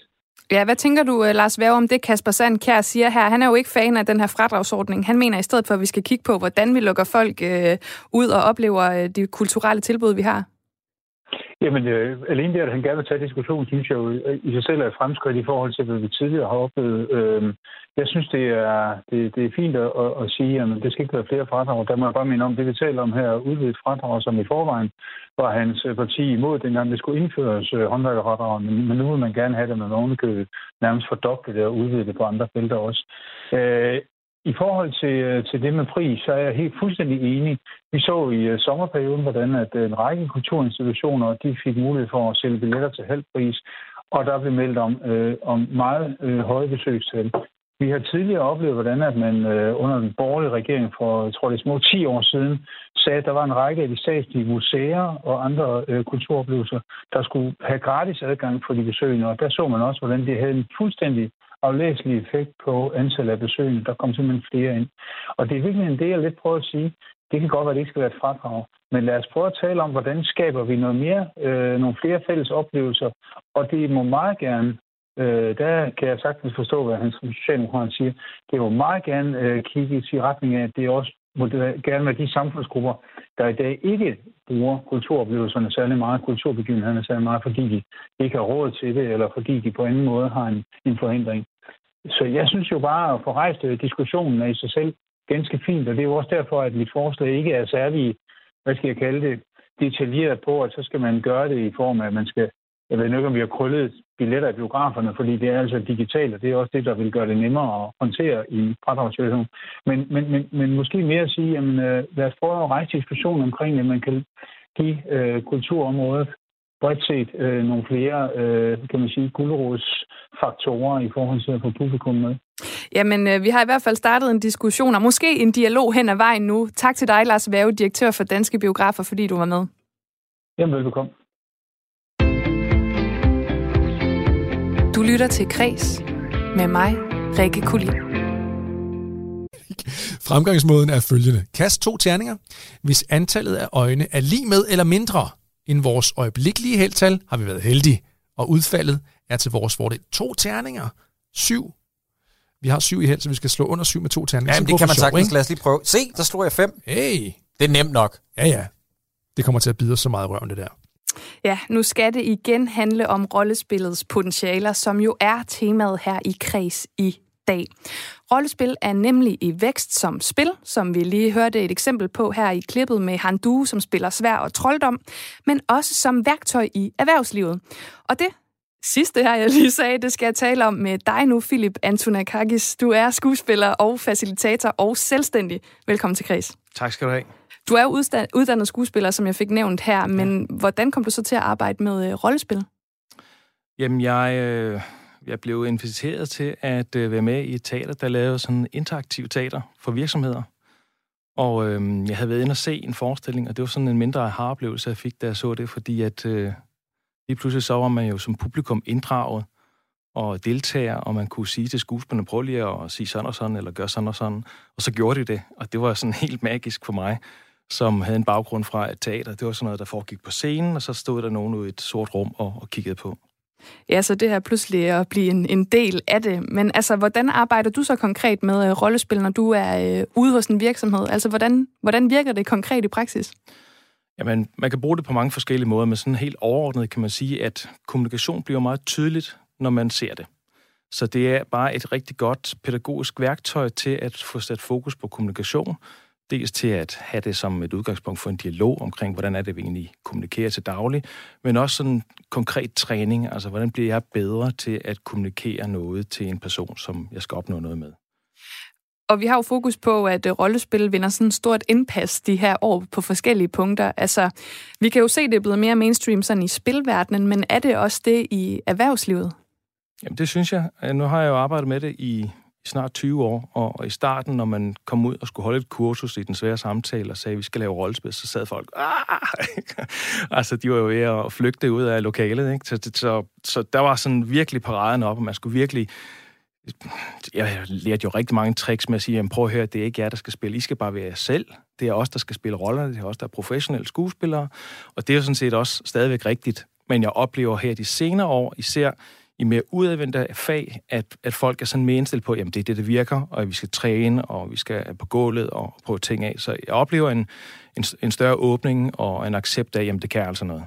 Ja, hvad tænker du, øh, Lars Værge, om det Kasper Sand Kjær siger her? Han er jo ikke fan af den her fradragsordning. Han mener i stedet for, at vi skal kigge på, hvordan vi lukker folk øh, ud og oplever øh, de kulturelle tilbud, vi har. Jamen, øh, alene det, at han gerne vil tage diskussion, synes jeg jo øh, i sig selv er et fremskridt i forhold til, hvad vi tidligere har oplevet. Øh, jeg synes, det er, det, det er fint at, at, at sige, at det skal ikke være flere fradrag. Der må jeg bare minde om, det vi taler om her, udvidet fradrag, som i forvejen var hans øh, parti imod, dengang det skulle indføres øh, håndværkerfradrag, men, men nu vil man gerne have det med ovenikøbet nærmest fordoblet det og udvide det på andre felter også. Øh, i forhold til, øh, til det med pris, så er jeg helt fuldstændig enig. Vi så i uh, sommerperioden, hvordan at øh, en række kulturinstitutioner de fik mulighed for at sælge billetter til halv pris, og der blev meldt om, øh, om meget øh, høje besøgstal. Vi har tidligere oplevet, hvordan at man øh, under den borgerlige regering for, jeg tror det er små 10 år siden, sagde, at der var en række af de statslige museer og andre øh, kulturoplevelser, der skulle have gratis adgang for de besøgende, og der så man også, hvordan det havde en fuldstændig aflæselig effekt på antallet af besøgende. Der kom simpelthen flere ind. Og det er virkelig det, jeg lidt prøver at sige. Det kan godt være, at det ikke skal være et fradrag. Men lad os prøve at tale om, hvordan skaber vi noget mere, øh, nogle flere fælles oplevelser. Og det må meget gerne, øh, der kan jeg sagtens forstå, hvad han som socialdemokrat siger, det må meget gerne øh, kigge i retning af, at det også må det gerne være de samfundsgrupper, der i dag ikke bruger kulturoplevelserne særlig meget, kulturbegivenhederne særlig meget, fordi de ikke har råd til det, eller fordi de på anden måde har en, en forhindring. Så jeg synes jo bare at få rejst øh, diskussionen er i sig selv ganske fint, og det er jo også derfor, at mit forslag ikke er særlig, hvad skal jeg kalde det, detaljeret på, at så skal man gøre det i form af, at man skal jeg ved ikke, om vi har krøllet billetter i biograferne, fordi det er altså digitalt, og det er også det, der vil gøre det nemmere at håndtere i fradragssituationen. Men, men, men, men måske mere at sige, jamen, øh, lad os prøve at rejse diskussionen omkring, at man kan give øh, kulturområdet bredt set øh, nogle flere, øh, kan man sige, gulerodsfaktorer i forhold til at få publikum med. Jamen, øh, vi har i hvert fald startet en diskussion, og måske en dialog hen ad vejen nu. Tak til dig, Lars Væve, direktør for Danske Biografer, fordi du var med. Jamen, velbekomme. Du lytter til Kres med mig, Rikke Kulin. Fremgangsmåden er følgende. Kast to terninger. Hvis antallet af øjne er lige med eller mindre end vores øjeblikkelige heldtal, har vi været heldige. Og udfaldet er til vores fordel. To terninger. Syv. Vi har syv i held, så vi skal slå under syv med to terninger. Jamen, det kan man sagtens. Lad os lige prøve. Se, der slår jeg fem. Hey. Det er nemt nok. Ja, ja. Det kommer til at bide os så meget røven, det der. Ja, nu skal det igen handle om rollespillets potentialer, som jo er temaet her i Kreds i dag. Rollespil er nemlig i vækst som spil, som vi lige hørte et eksempel på her i klippet med Handu, som spiller svær og trolddom, men også som værktøj i erhvervslivet. Og det sidste her, jeg lige sagde, det skal jeg tale om med dig nu, Philip Antonakakis. Du er skuespiller og facilitator og selvstændig. Velkommen til Kreds. Tak skal du have. Du er uddannet skuespiller, som jeg fik nævnt her, men ja. hvordan kom du så til at arbejde med øh, rollespil? Jamen, jeg, øh, jeg blev inviteret til at øh, være med i et teater, der lavede sådan interaktiv teater for virksomheder. Og øh, jeg havde været inde og se en forestilling, og det var sådan en mindre aha-oplevelse, jeg fik, da jeg så det, fordi at øh, lige pludselig så var man jo som publikum inddraget og deltager, og man kunne sige til skuespillerne, prøv lige at sige sådan og sådan, eller gøre sådan og sådan. Og så gjorde de det, og det var sådan *laughs* helt magisk for mig som havde en baggrund fra et teater. Det var sådan noget, der foregik på scenen, og så stod der nogen ude i et sort rum og, og kiggede på. Ja, så det her pludselig at blive en, en del af det. Men altså, hvordan arbejder du så konkret med uh, rollespil, når du er uh, ude hos en virksomhed? Altså, hvordan, hvordan virker det konkret i praksis? Jamen, man kan bruge det på mange forskellige måder, men sådan helt overordnet kan man sige, at kommunikation bliver meget tydeligt, når man ser det. Så det er bare et rigtig godt pædagogisk værktøj til at få sat fokus på kommunikation, dels til at have det som et udgangspunkt for en dialog omkring, hvordan er det, vi egentlig kommunikerer til daglig, men også sådan konkret træning, altså hvordan bliver jeg bedre til at kommunikere noget til en person, som jeg skal opnå noget med. Og vi har jo fokus på, at øh, rollespil vinder sådan stort indpas de her år på forskellige punkter. Altså, vi kan jo se, det er blevet mere mainstream sådan i spilverdenen, men er det også det i erhvervslivet? Jamen, det synes jeg. Nu har jeg jo arbejdet med det i snart 20 år, og, i starten, når man kom ud og skulle holde et kursus i den svære samtale og sagde, at vi skal lave rollespil, så sad folk, ah! *laughs* altså de var jo ved at flygte ud af lokalet, ikke? Så, så, så der var sådan virkelig paraden op, og man skulle virkelig jeg lærte jo rigtig mange tricks med at sige, jamen prøv at høre, det er ikke jer, der skal spille. I skal bare være jer selv. Det er os, der skal spille rollerne. Det er os, der er professionelle skuespillere. Og det er jo sådan set også stadigvæk rigtigt. Men jeg oplever her de senere år, især i mere udadvendte fag, at, at folk er sådan mere indstillet på, jamen det er det, der virker, og vi skal træne, og vi skal på gulvet og prøve ting af. Så jeg oplever en, en, en større åbning og en accept af, jamen det kan altså noget.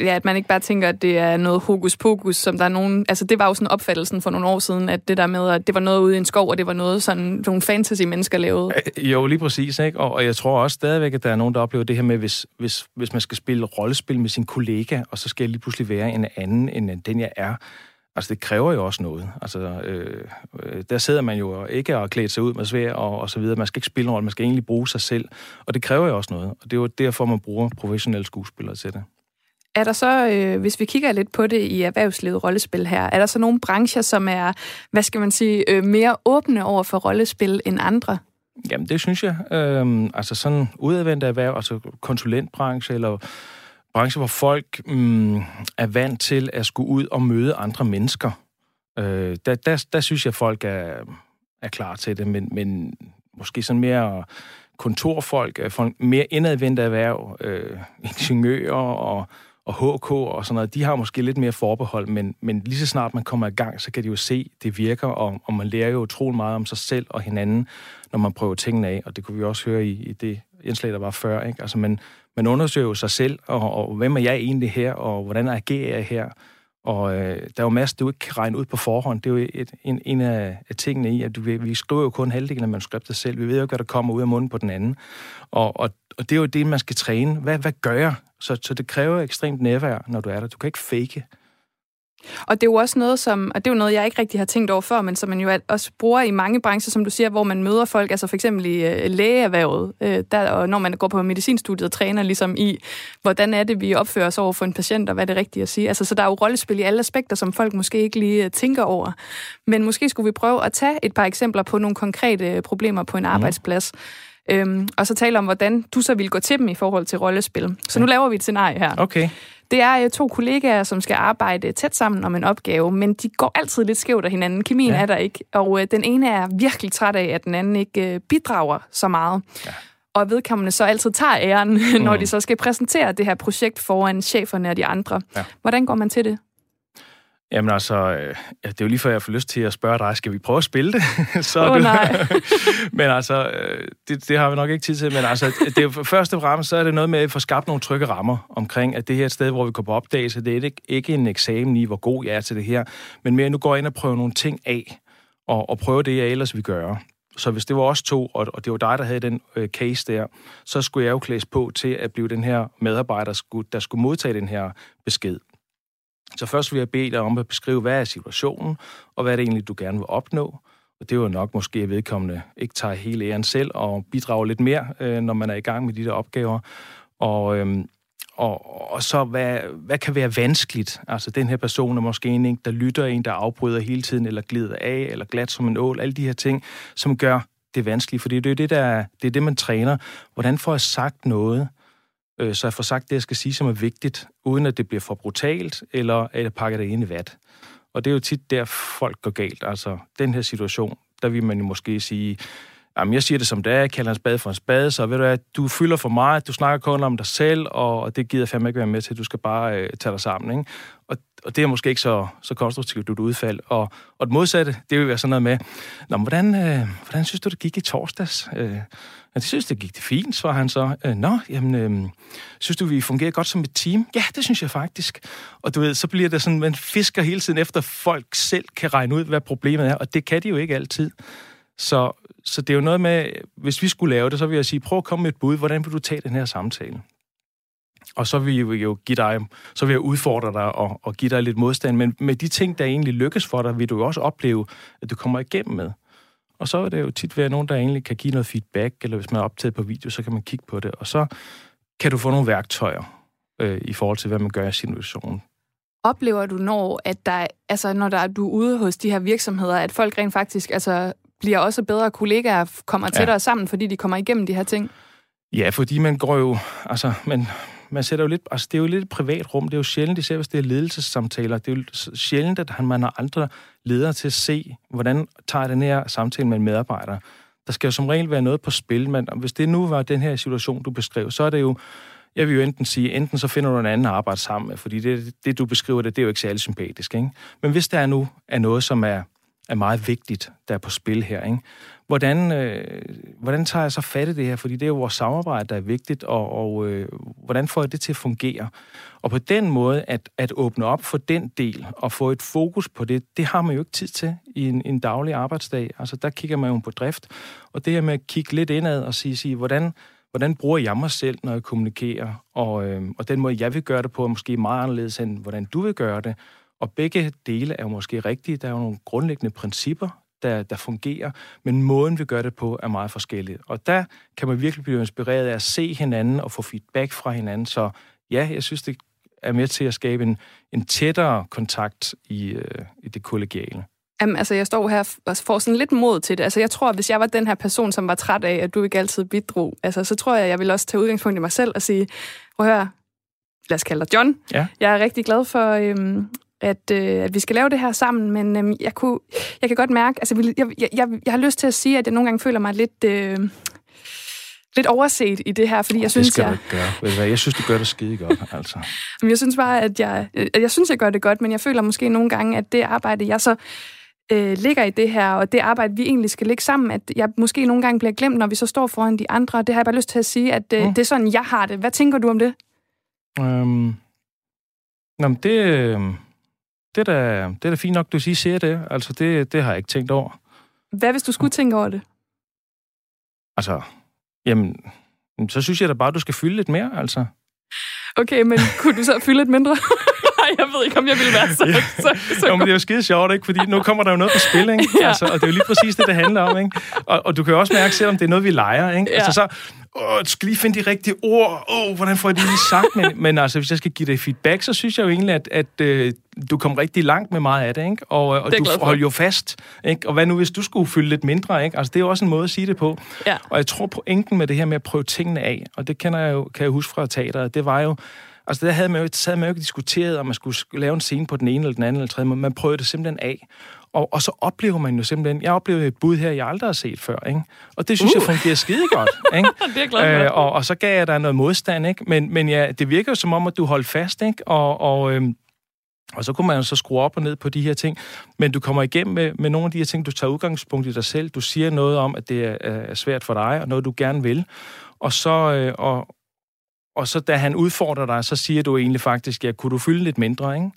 Ja, at man ikke bare tænker, at det er noget hokus pokus, som der er nogen... Altså, det var jo sådan opfattelsen for nogle år siden, at det der med, at det var noget ude i en skov, og det var noget sådan, nogle fantasy-mennesker lavede. Jo, lige præcis, ikke? Og, og jeg tror også stadigvæk, at der er nogen, der oplever det her med, hvis, hvis, hvis man skal spille rollespil med sin kollega, og så skal jeg lige pludselig være en anden, end den jeg er, Altså, det kræver jo også noget. Altså, øh, øh, der sidder man jo ikke og klæder sig ud med svær og, og så videre. Man skal ikke spille en rolle, man skal egentlig bruge sig selv. Og det kræver jo også noget. Og det er jo derfor, man bruger professionelle skuespillere til det. Er der så, øh, hvis vi kigger lidt på det i erhvervslivet rollespil her, er der så nogle brancher, som er, hvad skal man sige, øh, mere åbne over for rollespil end andre? Jamen, det synes jeg. Øh, altså sådan udadvendte erhverv, altså konsulentbranche eller branche, hvor folk mm, er vant til at skulle ud og møde andre mennesker. Øh, der, der, der synes jeg, at folk er, er klar til det, men, men måske sådan mere kontorfolk, øh, folk, mere indadvendte erhverv, øh, ingeniører og, og HK og sådan noget, de har måske lidt mere forbehold, men, men lige så snart man kommer i gang, så kan de jo se, det virker, og, og man lærer jo utrolig meget om sig selv og hinanden, når man prøver tingene af, og det kunne vi også høre i, i det indslag, der var før. Ikke? Altså, man, man undersøger jo sig selv, og, og hvem er jeg egentlig her, og hvordan agerer jeg her? Og øh, der er jo masser, du ikke kan regne ud på forhånd. Det er jo et, en, en af, af tingene i, at du, vi skriver jo kun halvdelen af manuskriptet selv. Vi ved jo ikke, hvad der kommer ud af munden på den anden. Og, og, og det er jo det, man skal træne. Hvad, hvad gør jeg? Så, så det kræver ekstremt nærvær, når du er der. Du kan ikke fake. Og det er jo også noget, som, og det er jo noget, jeg ikke rigtig har tænkt over før, men som man jo også bruger i mange brancher, som du siger, hvor man møder folk, altså for eksempel i øh, lægeerhvervet, øh, der, og når man går på medicinstudiet og træner ligesom i, hvordan er det, vi opfører os over for en patient, og hvad er det rigtige at sige. Altså, så der er jo rollespil i alle aspekter, som folk måske ikke lige øh, tænker over. Men måske skulle vi prøve at tage et par eksempler på nogle konkrete problemer på en mm. Øhm, og så tale om, hvordan du så vil gå til dem i forhold til rollespil. Så nu laver vi et scenarie her. Okay. Det er øh, to kollegaer, som skal arbejde tæt sammen om en opgave, men de går altid lidt skævt af hinanden. Kemien ja. er der ikke, og øh, den ene er virkelig træt af, at den anden ikke øh, bidrager så meget. Ja. Og vedkommende så altid tager æren, *laughs* mm. når de så skal præsentere det her projekt foran cheferne og de andre. Ja. Hvordan går man til det? Jamen altså, øh, det er jo lige før, jeg får lyst til at spørge dig, skal vi prøve at spille det? *laughs* så oh, du... nej. *laughs* men altså, øh, det, det har vi nok ikke tid til, men altså, det er, først og fremmest, så er det noget med at få skabt nogle trygge rammer omkring, at det her er et sted, hvor vi går på opdagelse. Det er ikke, ikke en eksamen i, hvor god jeg er til det her, men mere, nu går jeg ind og prøver nogle ting af, og, og prøve det, jeg ellers vil gøre. Så hvis det var os to, og, og det var dig, der havde den øh, case der, så skulle jeg jo klædes på til at blive den her medarbejder, der skulle, der skulle modtage den her besked. Så først vil jeg bede dig om at beskrive, hvad er situationen, og hvad er det egentlig, du gerne vil opnå. Og det er jo nok måske, at vedkommende ikke tager hele æren selv og bidrager lidt mere, øh, når man er i gang med de der opgaver. Og, øhm, og, og så, hvad, hvad kan være vanskeligt? Altså, den her person er måske en, der lytter, en, der afbryder hele tiden, eller glider af, eller glat som en ål. Alle de her ting, som gør det vanskeligt, fordi det er det, der, det er det, man træner. Hvordan får jeg sagt noget, øh, så jeg får sagt det, jeg skal sige, som er vigtigt, uden at det bliver for brutalt, eller at jeg pakker det ind i vat. Og det er jo tit der, folk går galt. Altså, den her situation, der vil man jo måske sige, jamen, jeg siger det som det er, jeg kalder en spade for en spade, så ved du at du fylder for meget, du snakker kun om dig selv, og det gider jeg fandme ikke være med til, du skal bare øh, tage dig sammen. Ikke? Og, og det er måske ikke så, så konstruktivt et udfald. Og, og det modsatte, det vil være sådan noget med, Nå, hvordan, øh, hvordan synes du, det gik i torsdags? Øh, men det synes, det gik det fint, svarer han så. Øh, Nå, jamen, øh, synes du, vi fungerer godt som et team? Ja, det synes jeg faktisk. Og du ved, så bliver det sådan, man fisker hele tiden efter, folk selv kan regne ud, hvad problemet er, og det kan de jo ikke altid. Så, så det er jo noget med, hvis vi skulle lave det, så vil jeg sige, prøv at komme med et bud, hvordan vil du tage den her samtale? Og så vil jeg jo give dig, så vil jeg udfordre dig og, og give dig lidt modstand, men med de ting, der egentlig lykkes for dig, vil du jo også opleve, at du kommer igennem med. Og så er det jo tit være nogen, der egentlig kan give noget feedback, eller hvis man er optaget på video, så kan man kigge på det, og så kan du få nogle værktøjer øh, i forhold til, hvad man gør i situationen. Oplever du, når, at der, altså, når der, du er ude hos de her virksomheder, at folk rent faktisk altså, bliver også bedre kollegaer, kommer tættere ja. sammen, fordi de kommer igennem de her ting? Ja, fordi man går jo, altså, man, man sætter jo lidt, altså det er jo lidt et privat rum. Det er jo sjældent, især hvis det er ledelsessamtaler, det er jo sjældent, at man har andre ledere til at se, hvordan tager den her samtale med en medarbejder. Der skal jo som regel være noget på spil, men hvis det nu var den her situation, du beskrev, så er det jo, jeg vil jo enten sige, enten så finder du en anden arbejde sammen med, fordi det, det du beskriver, det, det er jo ikke særlig sympatisk. Ikke? Men hvis der er nu er noget, som er, er meget vigtigt, der er på spil her, ikke? Hvordan, øh, hvordan tager jeg så fat i det her? Fordi det er jo vores samarbejde, der er vigtigt, og, og øh, hvordan får jeg det til at fungere? Og på den måde, at, at åbne op for den del, og få et fokus på det, det har man jo ikke tid til i en, en daglig arbejdsdag. Altså, der kigger man jo på drift. Og det her med at kigge lidt indad og sige, sige hvordan, hvordan bruger jeg mig selv, når jeg kommunikerer? Og, øh, og den måde, jeg vil gøre det på, er måske meget anderledes, end hvordan du vil gøre det. Og begge dele er jo måske rigtige. Der er jo nogle grundlæggende principper, der, der fungerer, men måden, vi gør det på, er meget forskellig. Og der kan man virkelig blive inspireret af at se hinanden og få feedback fra hinanden. Så ja, jeg synes, det er med til at skabe en, en tættere kontakt i, øh, i det kollegiale. Jamen, altså, jeg står her og får sådan lidt mod til det. Altså, jeg tror, at hvis jeg var den her person, som var træt af, at du ikke altid bidrog, altså, så tror jeg, jeg vil også tage udgangspunkt i mig selv og sige, prøv at høre, lad os kalde dig John. Ja. Jeg er rigtig glad for, øhm, at, øh, at vi skal lave det her sammen, men øh, jeg, kunne, jeg kan godt mærke, altså jeg, jeg, jeg, jeg har lyst til at sige, at jeg nogle gange føler mig lidt... Øh, lidt overset i det her, fordi oh, jeg synes, det skal jeg... du ikke gøre. Jeg synes, du gør det skide godt, altså. *laughs* Men jeg synes bare, at jeg, at jeg synes, jeg gør det godt, men jeg føler måske nogle gange, at det arbejde, jeg så øh, ligger i det her, og det arbejde, vi egentlig skal lægge sammen, at jeg måske nogle gange bliver glemt, når vi så står foran de andre. Det har jeg bare lyst til at sige, at øh, mm. det er sådan, jeg har det. Hvad tænker du om det? Øhm, nå, det, øh, det er da, det er da fint nok, du siger, siger det. Altså, det, det har jeg ikke tænkt over. Hvad hvis du skulle tænke over det? Altså, jamen, så synes jeg da bare, du skal fylde lidt mere, altså. Okay, men kunne du så fylde lidt mindre? *laughs* *laughs* jeg ved ikke, om jeg ville være så... Ja. så, så jo, men det er jo skide sjovt, ikke? Fordi nu kommer der jo noget på spil, ikke? *laughs* Ja. Altså, og det er jo lige præcis det, det handler om, ikke? Og, og du kan jo også mærke, selvom det er noget, vi leger, ikke? Ja. Altså så, åh, skal lige finde de rigtige ord. Åh, hvordan får jeg det lige sagt? Men, men altså, hvis jeg skal give dig feedback, så synes jeg jo egentlig, at, at øh, du kom rigtig langt med meget af det, ikke? Og, og Det du holdt jo fast, ikke? Og hvad nu, hvis du skulle fylde lidt mindre, ikke? Altså, det er jo også en måde at sige det på. Ja. Og jeg tror pointen med det her med at prøve tingene af, og det kender jeg jo, kan jeg huske fra teateret, det var jo, altså der havde man jo, havde man jo ikke diskuteret, om man skulle sk- lave en scene på den ene eller den anden eller tredje måde. Man prøvede det simpelthen af. Og, og så oplever man jo simpelthen, jeg oplevede et bud her, jeg aldrig har set før, ikke? Og det synes uh. Jeg fungerer skide godt, ikke? *laughs* Det er glad for. og, og så gav jeg dig noget modstand, ikke? Men, men ja, det virker jo som om, at du holdt fast, ikke? Og, og, øhm, og så kunne man jo så skrue op og ned på de her ting. Men du kommer igennem med, med nogle af de her ting, du tager udgangspunkt i dig selv. Du siger noget om, at det er, er svært for dig, og noget, du gerne vil. Og så, øh, og, og så da han udfordrer dig, så siger du egentlig faktisk, ja, kunne du fylde lidt mindre, ikke?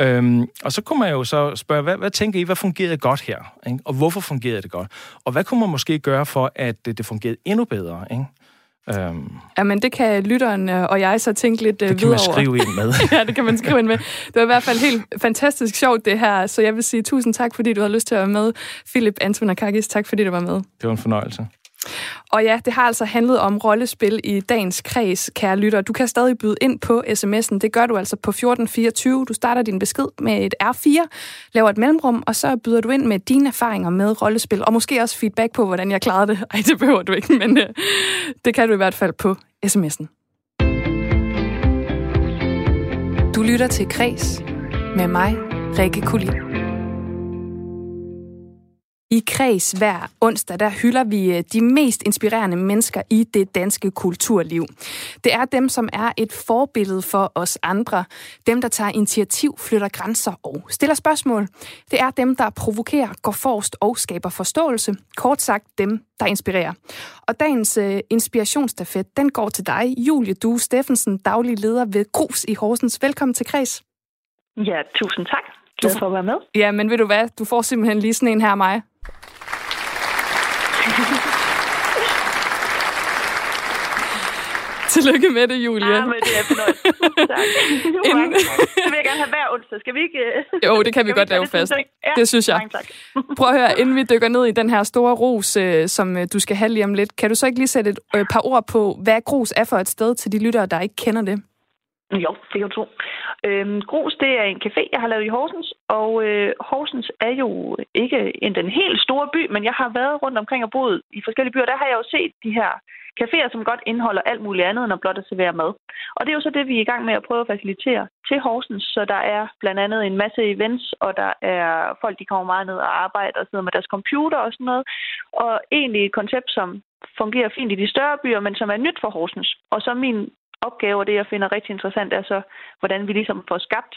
Øhm, og så kunne man jo så spørge, hvad, hvad tænker I, hvad fungerede godt her? Ikke? Og hvorfor fungerede det godt? Og hvad kunne man måske gøre for, at det, det fungerede endnu bedre? Ikke? Øhm, Jamen, det kan lytteren øh, og jeg så tænke lidt øh, det kan videre man over. skrive ind med. *laughs* ja, det kan man skrive ind med. Det var i hvert fald helt fantastisk sjovt, det her. Så jeg vil sige tusind tak, fordi du havde lyst til at være med. Philip Antonakakis, tak fordi du var med. Det var en fornøjelse. Og ja, det har altså handlet om rollespil i dagens kreds, kære lytter. Du kan stadig byde ind på sms'en. Det gør du altså på 1424. Du starter din besked med et R4, laver et mellemrum, og så byder du ind med dine erfaringer med rollespil, og måske også feedback på, hvordan jeg klarede det. *laughs* Ej, det behøver du ikke, men øh, det kan du i hvert fald på sms'en. Du lytter til Kres med mig, Rikke Kulin. I Kreds hver onsdag, der hylder vi øh, de mest inspirerende mennesker i det danske kulturliv. Det er dem, som er et forbillede for os andre. Dem, der tager initiativ, flytter grænser og stiller spørgsmål. Det er dem, der provokerer, går forrest og skaber forståelse. Kort sagt dem, der inspirerer. Og dagens øh, inspirationsstafet, den går til dig, Julie Due Steffensen, daglig leder ved Grus i Horsens. Velkommen til Kreds. Ja, tusind tak. For at være med. Ja, men ved du hvad? Du får simpelthen lige sådan en her af mig. *laughs* Tillykke med det, Julie. Ja, men det er fornøjelse. Tak. *laughs* Det vil jeg gerne have hver onsdag. Skal vi ikke... øh, *laughs* Jo, det kan vi skal godt lave det fast. Ja, Det synes jeg. Mange tak. Prøv at høre, inden vi dykker ned i den her store ros, øh, som øh, du skal have lige om lidt, kan du så ikke lige sætte et øh, par ord på, hvad grus er for et sted til de lyttere, der ikke kender det? Jo, det kan du tro. Øhm, Grus, det er en café, jeg har lavet i Horsens, og øh, Horsens er jo ikke en den helt store by, men jeg har været rundt omkring og boet i forskellige byer, der har jeg jo set de her caféer, som godt indeholder alt muligt andet end at blot at servere mad. Og det er jo så det, vi er i gang med at prøve at facilitere til Horsens, så der er blandt andet en masse events, og der er folk, de kommer meget ned og arbejder og sidder med deres computer og sådan noget. Og egentlig et koncept, som fungerer fint i de større byer, men som er nyt for Horsens. Og så min opgave, og det jeg finder rigtig interessant, er så, hvordan vi ligesom får skabt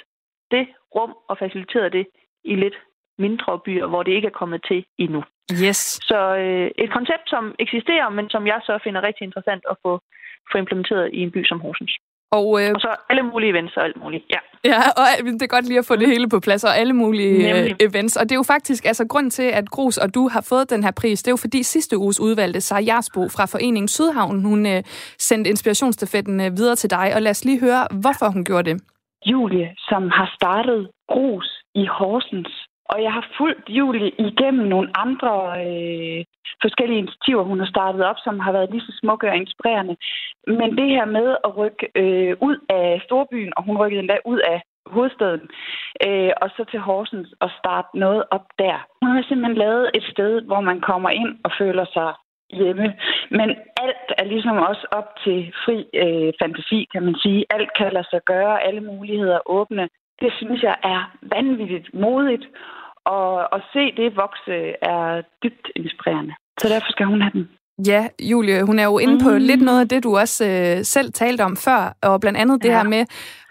det rum og faciliteret det i lidt mindre byer, hvor det ikke er kommet til endnu. Yes. Så øh, et koncept, som eksisterer, men som jeg så finder rigtig interessant at få, få implementeret i en by som Horsens. Og, øh, og så alle mulige events og alt muligt, ja. Ja, og det er godt lige at få det hele på plads, og alle mulige øh, Nemlig. events. Og det er jo faktisk, altså grund til, at Grus og du har fået den her pris, det er jo fordi sidste uges udvalgte Sara Jarsbo fra Foreningen Sydhavn, hun øh, sendte inspirationsstafetten øh, videre til dig, og lad os lige høre, hvorfor hun gjorde det. Julie, som har startet Grus i Horsens. Og jeg har fulgt Julie igennem nogle andre øh, forskellige initiativer, hun har startet op, som har været lige så smukke og inspirerende. Men det her med at rykke øh, ud af storbyen, og hun rykkede endda ud af hovedstaden, øh, og så til Horsens og starte noget op der. Hun har simpelthen lavet et sted, hvor man kommer ind og føler sig hjemme. Men alt er ligesom også op til fri øh, fantasi, kan man sige. Alt kan lade sig gøre, alle muligheder åbne. Det synes jeg er vanvittigt modigt, og at se det vokse er dybt inspirerende. Så derfor skal hun have den. Ja, Julie, hun er jo inde på mm. lidt noget af det, du også øh, selv talte om før, og blandt andet det Ja. her med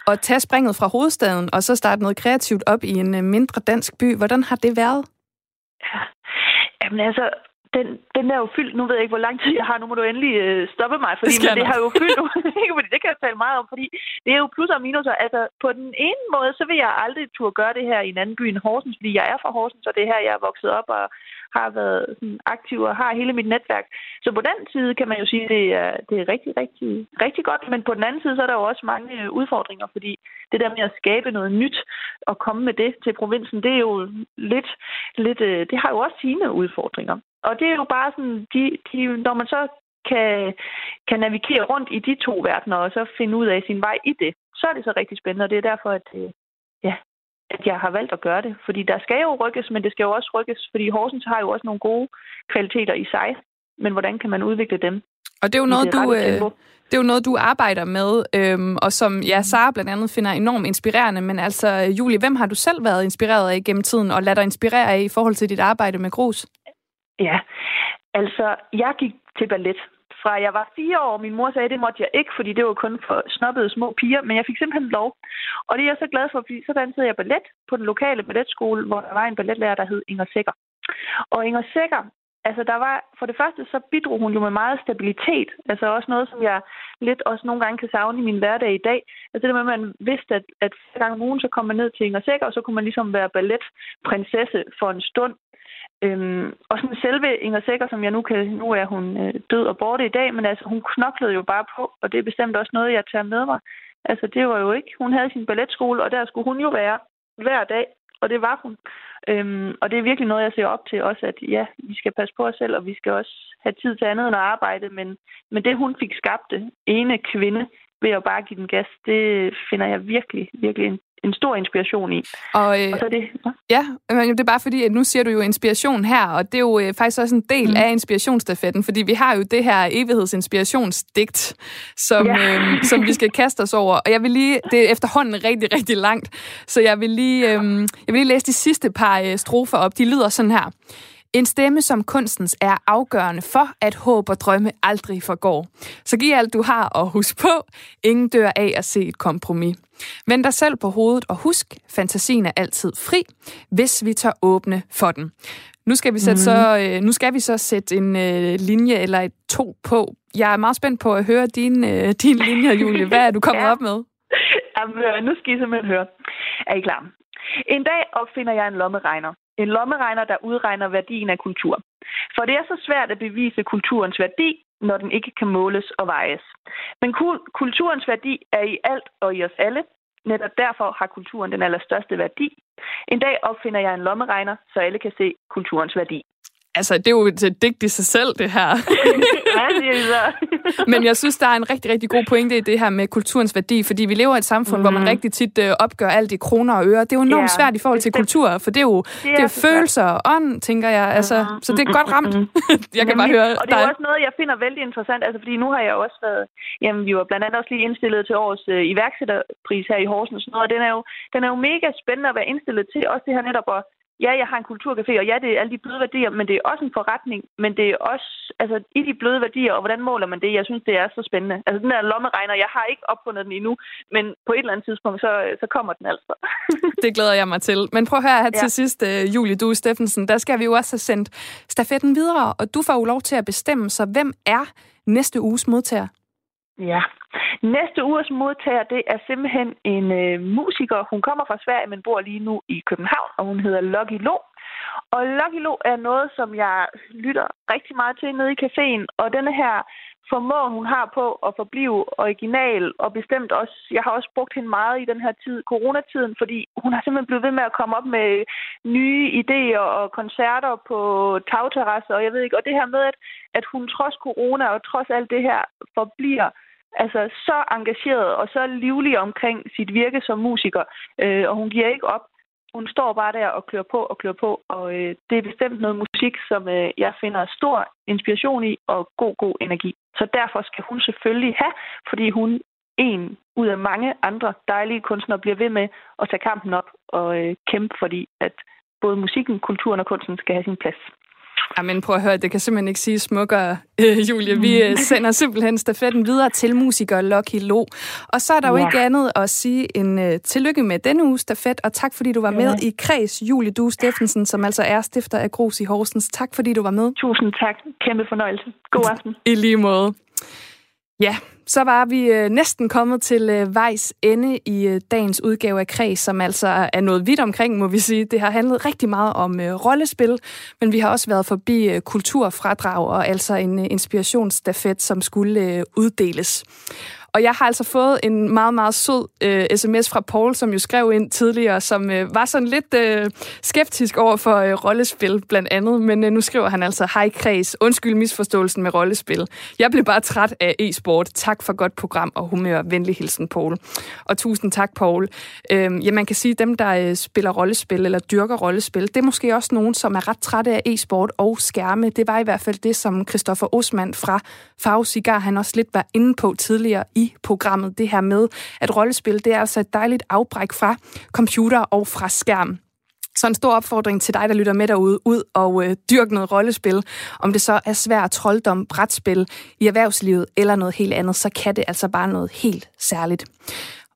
at tage springet fra hovedstaden, og så starte noget kreativt op i en øh, mindre dansk by. Hvordan har det været? Jamen altså, den, den er jo fyldt. Nu ved jeg ikke, hvor lang tid jeg har. Nu må du endelig øh, stoppe mig, fordi det, men det har jo fyldt. *laughs* fordi det kan jeg tale meget om, fordi det er jo plus og minus. Altså, på den ene måde, så vil jeg aldrig turde gøre det her i en anden by end Horsens, fordi jeg er fra Horsens, og det er her, jeg er vokset op og har været sådan, aktiv og har hele mit netværk. Så på den side kan man jo sige, at det er, det er rigtig, rigtig, rigtig godt. Men på den anden side, så er der jo også mange øh, udfordringer, fordi det der med at skabe noget nyt og komme med det til provinsen, det er jo lidt, lidt øh, det har jo også sine udfordringer. Og det er jo bare sådan, de, de, når man så kan, kan navigere rundt i de to verdener, og så finde ud af sin vej i det, så er det så rigtig spændende, og det er derfor, at, øh, ja, at jeg har valgt at gøre det. Fordi der skal jo rykkes, men det skal jo også rykkes, fordi Horsens har jo også nogle gode kvaliteter i sig. Men hvordan kan man udvikle dem? Og det er jo noget, du, øh, det er jo noget, du arbejder med, øhm, og som ja, Sara blandt andet finder enormt inspirerende. Men altså, Julie, hvem har du selv været inspireret af gennem tiden, og lader dig inspirere af i forhold til dit arbejde med grus? Ja, altså, jeg gik til ballet fra jeg var fire år. Min mor sagde, at det måtte jeg ikke, fordi det var kun for snobbede små piger, men jeg fik simpelthen lov. Og det er jeg så glad for, fordi så dansede jeg ballet på den lokale balletskole, hvor der var en balletlærer, der hed Inger Sækker. Og Inger Sækker, altså der var, for det første så bidrog hun jo med meget stabilitet. Altså også noget, som jeg lidt også nogle gange kan savne i min hverdag i dag. Altså det med, at man vidste, at, at hver gang om ugen, så kom man ned til Inger Sækker, og så kunne man ligesom være balletprinsesse for en stund. Øhm, og sådan selve Inger Sækker, som jeg nu kan, nu er hun øh, død og borte i dag, men altså hun knoklede jo bare på, og det er bestemt også noget, jeg tager med mig. Altså det var jo ikke, hun havde sin balletskole, og der skulle hun jo være hver dag, og det var hun. Øhm, og det er virkelig noget, jeg ser op til også, at ja, vi skal passe på os selv, og vi skal også have tid til andet end at arbejde, men, men det hun fik skabt, ene kvinde, ved at bare give den gas, det finder jeg virkelig, virkelig en stor inspiration i. Og, øh, og så det, ja. ja, det er bare fordi, at nu siger du jo inspiration her, og det er jo øh, faktisk også en del mm. af inspirationsstafetten, fordi vi har jo det her evighedsinspirationsdigt, som, ja. øh, som vi skal kaste os over. Og jeg vil lige, det er efterhånden rigtig, rigtig langt, så jeg vil lige, øh, jeg vil lige læse de sidste par øh, strofer op. De lyder sådan her. En stemme som kunstens er afgørende for, at håb og drømme aldrig forgår. Så giv alt du har og husk på, ingen dør af at se et kompromis. Vend dig selv på hovedet og husk, fantasien er altid fri, hvis vi tør åbne for den. Nu skal vi, sætte mm. så, øh, nu skal vi så sætte en øh, linje eller et to på. Jeg er meget spændt på at høre din, øh, *laughs* din linje, Julie. Hvad er du kommet ja. op med? Jamen, nu skal I simpelthen høre. Er I klar? En dag opfinder jeg en lommeregner. En lommeregner, der udregner værdien af kultur. For det er så svært at bevise kulturens værdi, når den ikke kan måles og vejes. Men kulturens værdi er i alt og i os alle. Netop derfor har kulturen den allerstørste værdi. En dag opfinder jeg en lommeregner, så alle kan se kulturens værdi. Altså, det er jo et digt i sig selv, det her. *laughs* *laughs* Men jeg synes, der er en rigtig, rigtig god pointe i det her med kulturens værdi, fordi vi lever i et samfund, mm. hvor man mhm. rigtig tit øh, opgør alt i kroner og øre. Det er jo enormt ja, svært i forhold til kultur, for det er jo det er, det er følelser og ånd, tænker jeg. Altså, mm. Så det er godt ramt. *laughs* jeg kan bare høre Og det er dig. også noget, jeg finder vældig interessant, altså, fordi nu har jeg også været... Jamen, vi var blandt andet også lige indstillet til årets øh, iværksætterpris her i Horsens, og den er, jo, den er jo mega spændende at være indstillet til. Også det her netop at ja, jeg har en kulturcafé, og ja, det er alle de bløde værdier, men det er også en forretning, men det er også, altså, i de bløde værdier, og hvordan måler man det? Jeg synes, det er så spændende. Altså, den der lommeregner, jeg har ikke opfundet den endnu, men på et eller andet tidspunkt, så, så kommer den altså. *laughs* det glæder jeg mig til. Men prøv at høre her ja. til sidst, uh, Julie du Steffensen, der skal vi jo også have sendt stafetten videre, og du får jo lov til at bestemme, så hvem er næste uges modtager? Ja. Næste uges modtager, det er simpelthen en øh, musiker. Hun kommer fra Sverige, men bor lige nu i København, og hun hedder Lucky Lo. Og Lucky Lo er noget, som jeg lytter rigtig meget til nede i caféen, og denne her formåen, hun har på at forblive original, og bestemt også, jeg har også brugt hende meget i den her tid, coronatiden, fordi hun har simpelthen blevet ved med at komme op med nye idéer og koncerter på tagterrasser, og jeg ved ikke, og det her med, at, at hun trods corona og trods alt det her forbliver altså så engageret og så livlig omkring sit virke som musiker, øh, og hun giver ikke op. Hun står bare der og klør på og klør på, og øh, det er bestemt noget musik, som øh, jeg finder stor inspiration i og god, god energi. Så derfor skal hun selvfølgelig have, fordi hun en ud af mange andre dejlige kunstnere bliver ved med at tage kampen op og øh, kæmpe, fordi at både musikken, kulturen og kunsten skal have sin plads. Jamen prøv at høre, det kan simpelthen ikke sige smukkere, øh, Julie. Vi øh, sender simpelthen stafetten videre til musiker Lucky Lo. Og så er der jo ja. ikke andet at sige en uh, tillykke med denne uge stafet, og tak fordi du var ja. med i Kreds, Julie Du Steffensen, som altså er stifter af Gros i Horsens. Tak fordi du var med. Tusind tak. Kæmpe fornøjelse. God aften. I lige måde. Ja, så var vi øh, næsten kommet til øh, vejs ende i øh, dagens udgave af Kreds, som altså er noget vidt omkring, må vi sige. Det har handlet rigtig meget om øh, rollespil, men vi har også været forbi øh, kulturfradrag og altså en øh, inspirationsstafet, som skulle øh, uddeles. Og jeg har altså fået en meget, meget sød øh, sms fra Paul, som jo skrev ind tidligere, som øh, var sådan lidt øh, skeptisk over for øh, rollespil blandt andet. Men øh, nu skriver han altså, hej Kreds, undskyld misforståelsen med rollespil. Jeg blev bare træt af e-sport. Tak for godt program og humør. Venlig hilsen, Paul. Og tusind tak, Paul. Øh, ja, man kan sige, at dem, der øh, spiller rollespil eller dyrker rollespil, det er måske også nogen, som er ret trætte af e-sport og skærme. Det var i hvert fald det, som Christoffer Osman fra Fagsigar, han også lidt var inde på tidligere i programmet, det her med, at rollespil, det er altså et dejligt afbræk fra computer og fra skærm. Så en stor opfordring til dig, der lytter med derude, ud og øh, dyrk noget rollespil. Om det så er svært trolddom, brætspil i erhvervslivet eller noget helt andet, så kan det altså bare noget helt særligt.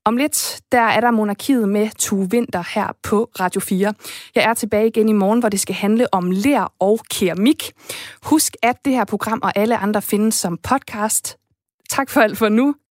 Om lidt, der er der monarkiet med Tue Vinter her på Radio 4. Jeg er tilbage igen i morgen, hvor det skal handle om lær og keramik. Husk, at det her program og alle andre findes som podcast. Tak for alt for nu.